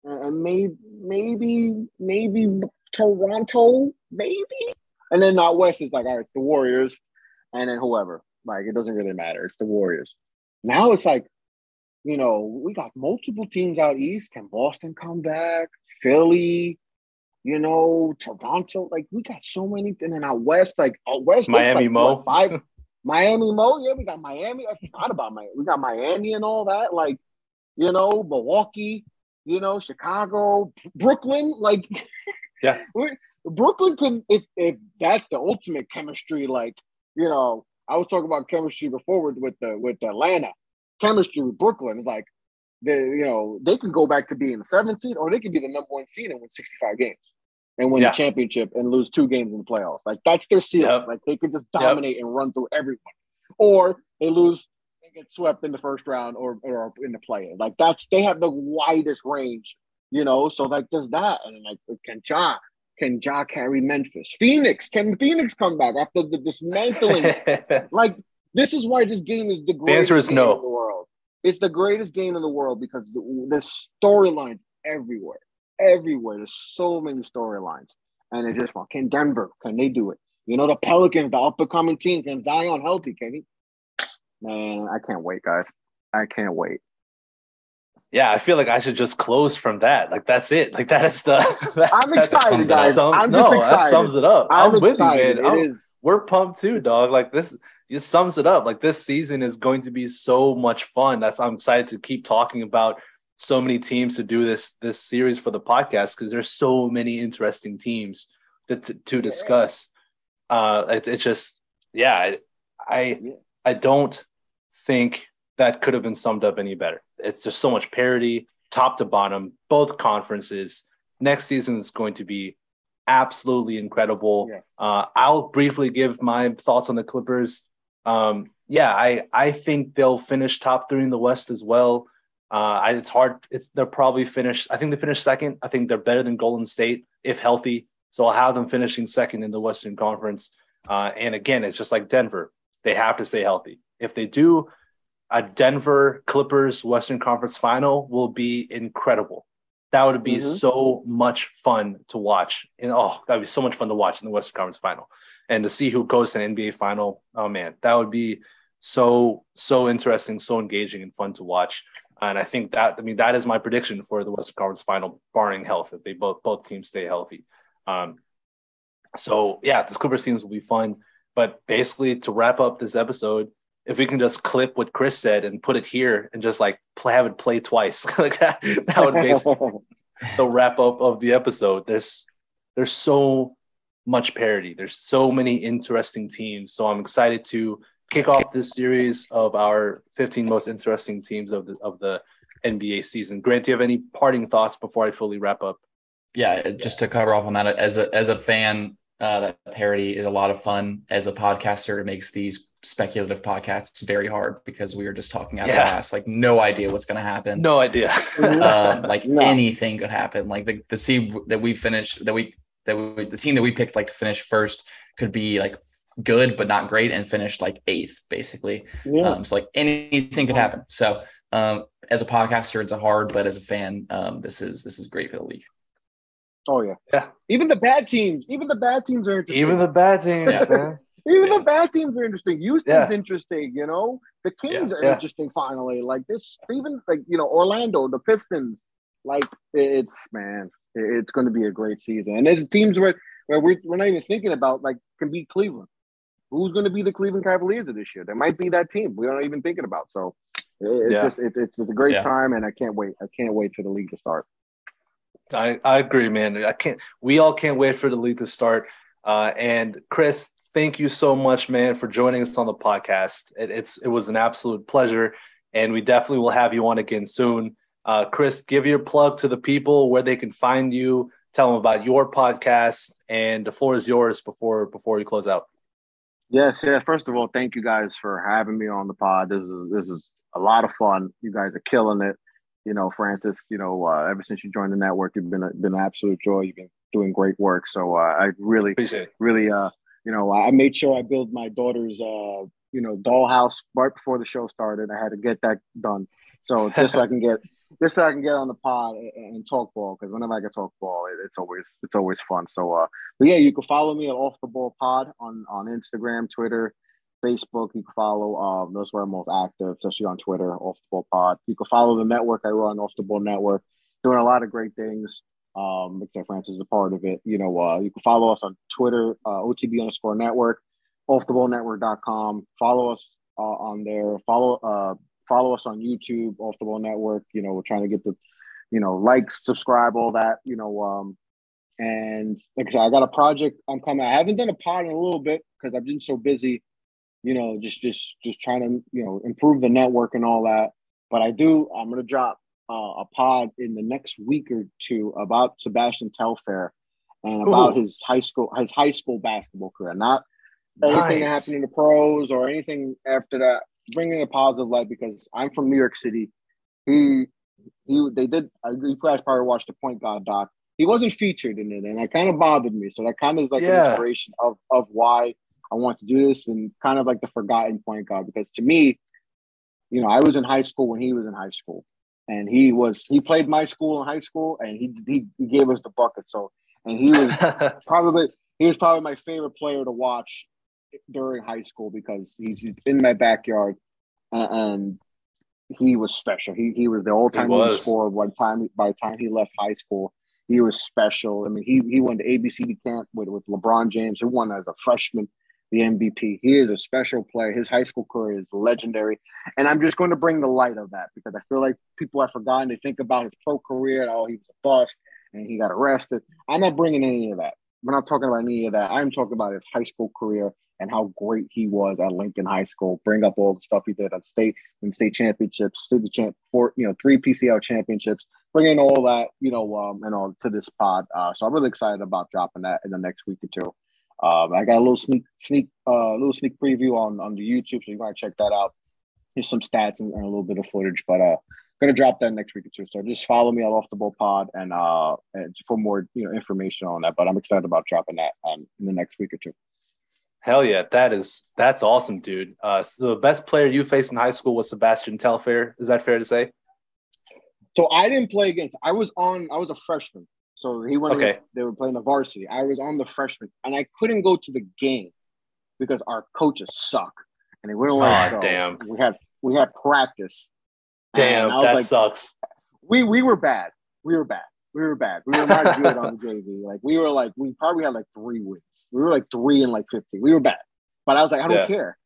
Uh, and and maybe maybe maybe Toronto, maybe, and then out west is like all right, the Warriors, and then whoever. Like it doesn't really matter. It's the Warriors. Now it's like, you know, we got multiple teams out east. Can Boston come back? Philly, you know, Toronto. Like we got so many. And then out west, like out west, Miami like, Mo. what, five. Miami Mo, yeah, we got Miami. I forgot about Miami. We got Miami and all that. Like, you know, Milwaukee, you know, Chicago, Brooklyn. Like, Yeah. Brooklyn can if if that's the ultimate chemistry. Like, you know, I was talking about chemistry before with with the with Atlanta. Chemistry with Brooklyn is like, they you know they can go back to being the 17 or they can be the number one seed and win 65 games and win Yeah. the championship and lose two games in the playoffs. Like that's their ceiling. Yep. Like they could just Yep. dominate and run through everyone, or they lose get swept in the first round or or in the play. Like that's they have the widest range, you know. So like there's that, and like can Ja can Ja carry Memphis? Phoenix can Phoenix come back after the dismantling like this is why this game is the greatest the answer is game no. in the world. It's the greatest game in the world because the, the storylines everywhere, everywhere. There's so many storylines, and it's just fun. Can Denver? Can they do it? You know the Pelicans, the up and coming team. Can Zion healthy? Can he? Man, I can't wait, guys. I can't wait. yeah, I feel like I should just close from that. Like that's it. Like that is the. that- I'm excited, sums it up. guys. sum- I'm no, just That sums it up. I'm, I'm, with excited. you, man. It is. we're pumped too, dog. Like this, it sums it up. Like this season is going to be so much fun. That's I'm excited to keep talking about so many teams to do this this series for the podcast because there's so many interesting teams to to, to discuss. Uh, it, it's just yeah, I I, Yeah. I don't think that could have been summed up any better. It's just so much parity, top to bottom, both conferences. Next season is going to be absolutely incredible. Yeah. Uh, I'll briefly give my thoughts on the Clippers. Um, yeah, I I think they'll finish top three in the West as well. Uh, I, it's hard. It's they're probably finished. I think they finished second. I think they're better than Golden State if healthy. So I'll have them finishing second in the Western Conference. Uh, and again, it's just like Denver. They have to stay healthy. If they do, a Denver Clippers Western Conference final will be incredible. That would be Mhm. so much fun to watch. And oh, that'd be so much fun to watch in the Western Conference final. And to see who goes to an NBA final. Oh man, that would be so so interesting, so engaging and fun to watch. And I think that I mean that is my prediction for the Western Conference final, barring health, if they both both teams stay healthy. Um, so yeah, this Clippers teams will be fun. But basically, to wrap up this episode, if we can just clip what Chris said and put it here and just like play, have it play twice, like that, that would be the wrap up of the episode. There's there's so much parity. There's so many interesting teams. So I'm excited to kick off this series of our 15 most interesting teams of the of the NBA season. Grant, do you have any parting thoughts before I fully wrap up? yeah, just to cover off on that, as a as a fan, uh, that parody is a lot of fun. As a podcaster, it makes these speculative podcasts very hard because we were just talking out of Yeah. our ass, like no idea what's going to happen. No idea. um, like No. anything could happen. Like the the seed that we finished that we that we, the team that we picked like to finish first could be like good but not great and finish like eighth basically. yeah. Um, so like anything could happen. So um, as a podcaster, it's a hard, but as a fan, um, this is this is great for the league. Oh yeah. Yeah. Even the bad teams. Even the bad teams are interesting. Even the bad teams, Yeah. Even Yeah. the bad teams are interesting. Houston's interesting, you know. The Kings are interesting finally. Like this, even like you know, Orlando, the Pistons. Like it's man, it's going to be a great season. And there's teams where where we're, we're not even thinking about like can beat Cleveland. Who's going to be the Cleveland Cavaliers of this year? There might be that team we're not even thinking about. So it's Yeah. just it, it's, it's a great Yeah. time, and I can't wait. I can't wait for the league to start. I, I agree, man. I can't. We all can't wait for the league to start. Uh, and Chris, thank you so much, man, for joining us on the podcast. It, it's it was an absolute pleasure, and we definitely will have you on again soon. Uh, Chris, give your plug to the people where they can find you. Tell them about your podcast, and the floor is yours before before we close out. Yes, yeah. First of all, thank you guys for having me on the pod. This is this is a lot of fun. You guys are killing it. You know, Francis. You know, uh, ever since you joined the network, you've been a, been an absolute joy. You've been doing great work. So uh, I really, Appreciate really, uh, you know, I made sure I built my daughter's, uh, you know, dollhouse right before the show started. I had to get that done. So just so I can get, just so I can get on the pod and, and talk ball because whenever I get talk ball, it, it's always it's always fun. So, uh, but yeah, you can follow me at Off the Ball Pod on on Instagram, Twitter, Facebook. You can follow. Um, that's where I'm most active, especially on Twitter. Off the Ball Pod. You can follow the network I run, Off the Ball Network, doing a lot of great things. Um, Mixer Francis is a part of it. You know, uh, you can follow us on Twitter, uh, OTB underscore network, offtheballnetwork.com. Follow us uh, on there. Follow uh, follow us on YouTube, Off the Ball Network. You know, we're trying to get the, you know, likes, subscribe, all that. You know, um, and like I said, I got a project I'm coming. I haven't done a pod in a little bit because I've been so busy. You know, just just just trying to you know improve the network and all that. But I do. I'm gonna drop uh, a pod in the next week or two about Sebastian Telfair and about Ooh. his high school his high school basketball career. Not anything that happened in the pros or anything after that. Bringing a positive light because I'm from New York City. He he they did. You guys probably watched the Point Guard doc. He wasn't featured in it, and that kind of bothered me. So that kind of is like Yeah. an inspiration of of why I want to do this, and kind of like the forgotten point guard. Because to me, you know, I was in high school when he was in high school, and he was he played my school in high school, and he he, he gave us the bucket. So and he was probably he was probably my favorite player to watch during high school because he's in my backyard and, he was special. He he was the all time leading scorer by the time by the time he left high school. He was special. I mean, he he went to ABCD camp with, with LeBron James. He won as a freshman the MVP. He is a special player. His high school career is legendary. And I'm just going to bring the light of that because I feel like people have forgotten. to think about his pro career and oh, he was a bust and he got arrested. I'm not bringing any of that. We're not talking about any of that. I'm talking about his high school career and how great he was at Lincoln High School. Bring up all the stuff he did at state and state championships, city champ, four, you know, three PCL championships. Bringing all that, you know, um, and all to this pod. Uh, so I'm really excited about dropping that in the next week or two. Um, I got a little sneak, sneak, uh, little sneak preview on on the YouTube, so you might check that out. Here's some stats and, and a little bit of footage, but uh, gonna drop that next week or two. So just follow me on Off the Ball Pod and uh and for more you know information on that. But I'm excited about dropping that um in the next week or two. Hell yeah, that is that's awesome, dude. Uh, so the best player you faced in high school was Sebastian Telfair. Is that fair to say? So I didn't play against. I was on. I was a freshman. So he went. Okay. Against, they were playing the varsity. I was on the freshman, and I couldn't go to the game because our coaches suck, and they wouldn't let us go. damn. We had we had practice. Damn, I that like, sucks. we we were bad. We were bad. We were bad. We were not good on the JV. Like we were like we probably had like three wins. We were like three and like fifty. We were bad. But I was like, I don't Yeah. care.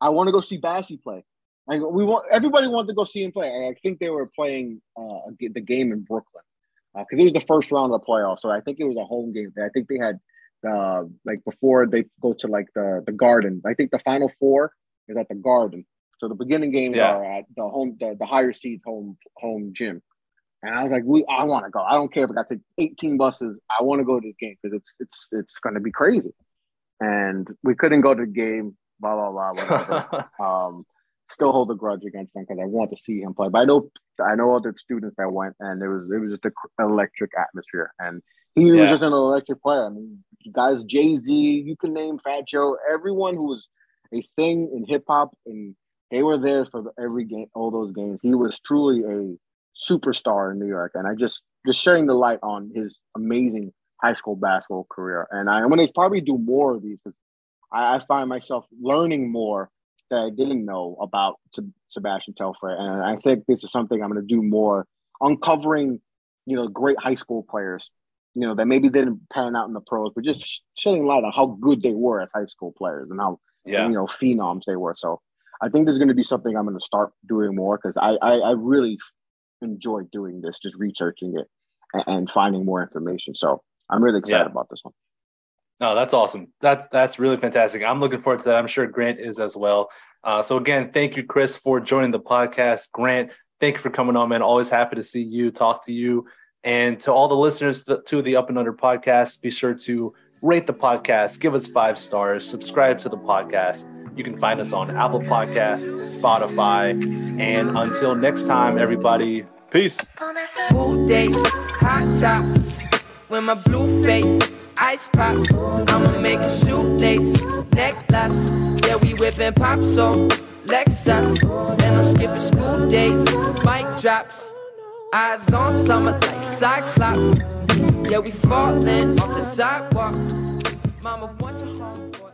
I want to go see Bassy play. Like we want everybody wanted to go see him play. And I think they were playing uh, the game in Brooklyn because it was the first round of the playoffs. So I think it was a home game. I think they had uh, like before they go to like the the Garden. I think the Final Four is at the Garden. So the beginning games Yeah. are at the home the, the higher seeds home home gym. And I was like, we I want to go. I don't care if I got to take 18 buses. I want to go to this game because it's it's it's going to be crazy. And we couldn't go to the game. Blah blah blah. Whatever. um, still hold a grudge against him because I want to see him play. But I know I know other students that went, and it was it was just an electric atmosphere, and he Yeah. was just an electric player. I mean, guys, Jay Z, you can name Fat Joe, everyone who was a thing in hip hop, and they were there for the, every game, all those games. He was truly a superstar in New York, and I just just sharing the light on his amazing high school basketball career. And I, I'm going to probably do more of these because I, I find myself learning more that I didn't know about Seb- Sebastian Telfair, and I think this is something I'm going to do more, uncovering, you know, great high school players, you know, that maybe didn't pan out in the pros, but just shedding light on how good they were as high school players and how yeah. you know phenoms they were. So I think there's going to be something I'm going to start doing more because I, I I really enjoy doing this, just researching it and, and finding more information. So I'm really excited Yeah. about this one. No, that's awesome. That's that's really fantastic. I'm looking forward to that. I'm sure Grant is as well. Uh, so again, thank you, Chris, for joining the podcast. Grant, thank you for coming on, man. Always happy to see you, talk to you, and to all the listeners to the Up and Under podcast. Be sure to rate the podcast, give us five stars, subscribe to the podcast. You can find us on Apple Podcasts, Spotify, and until next time, everybody, peace. Pool days, hot tops, with my blue face, ice pops. I'ma make a shoelace, necklace. Yeah, we whipping pops on Lexus, and I'm skipping school days, mic drops. Eyes on summer like Cyclops. Yeah, we falling off the sidewalk. Mama wants a home for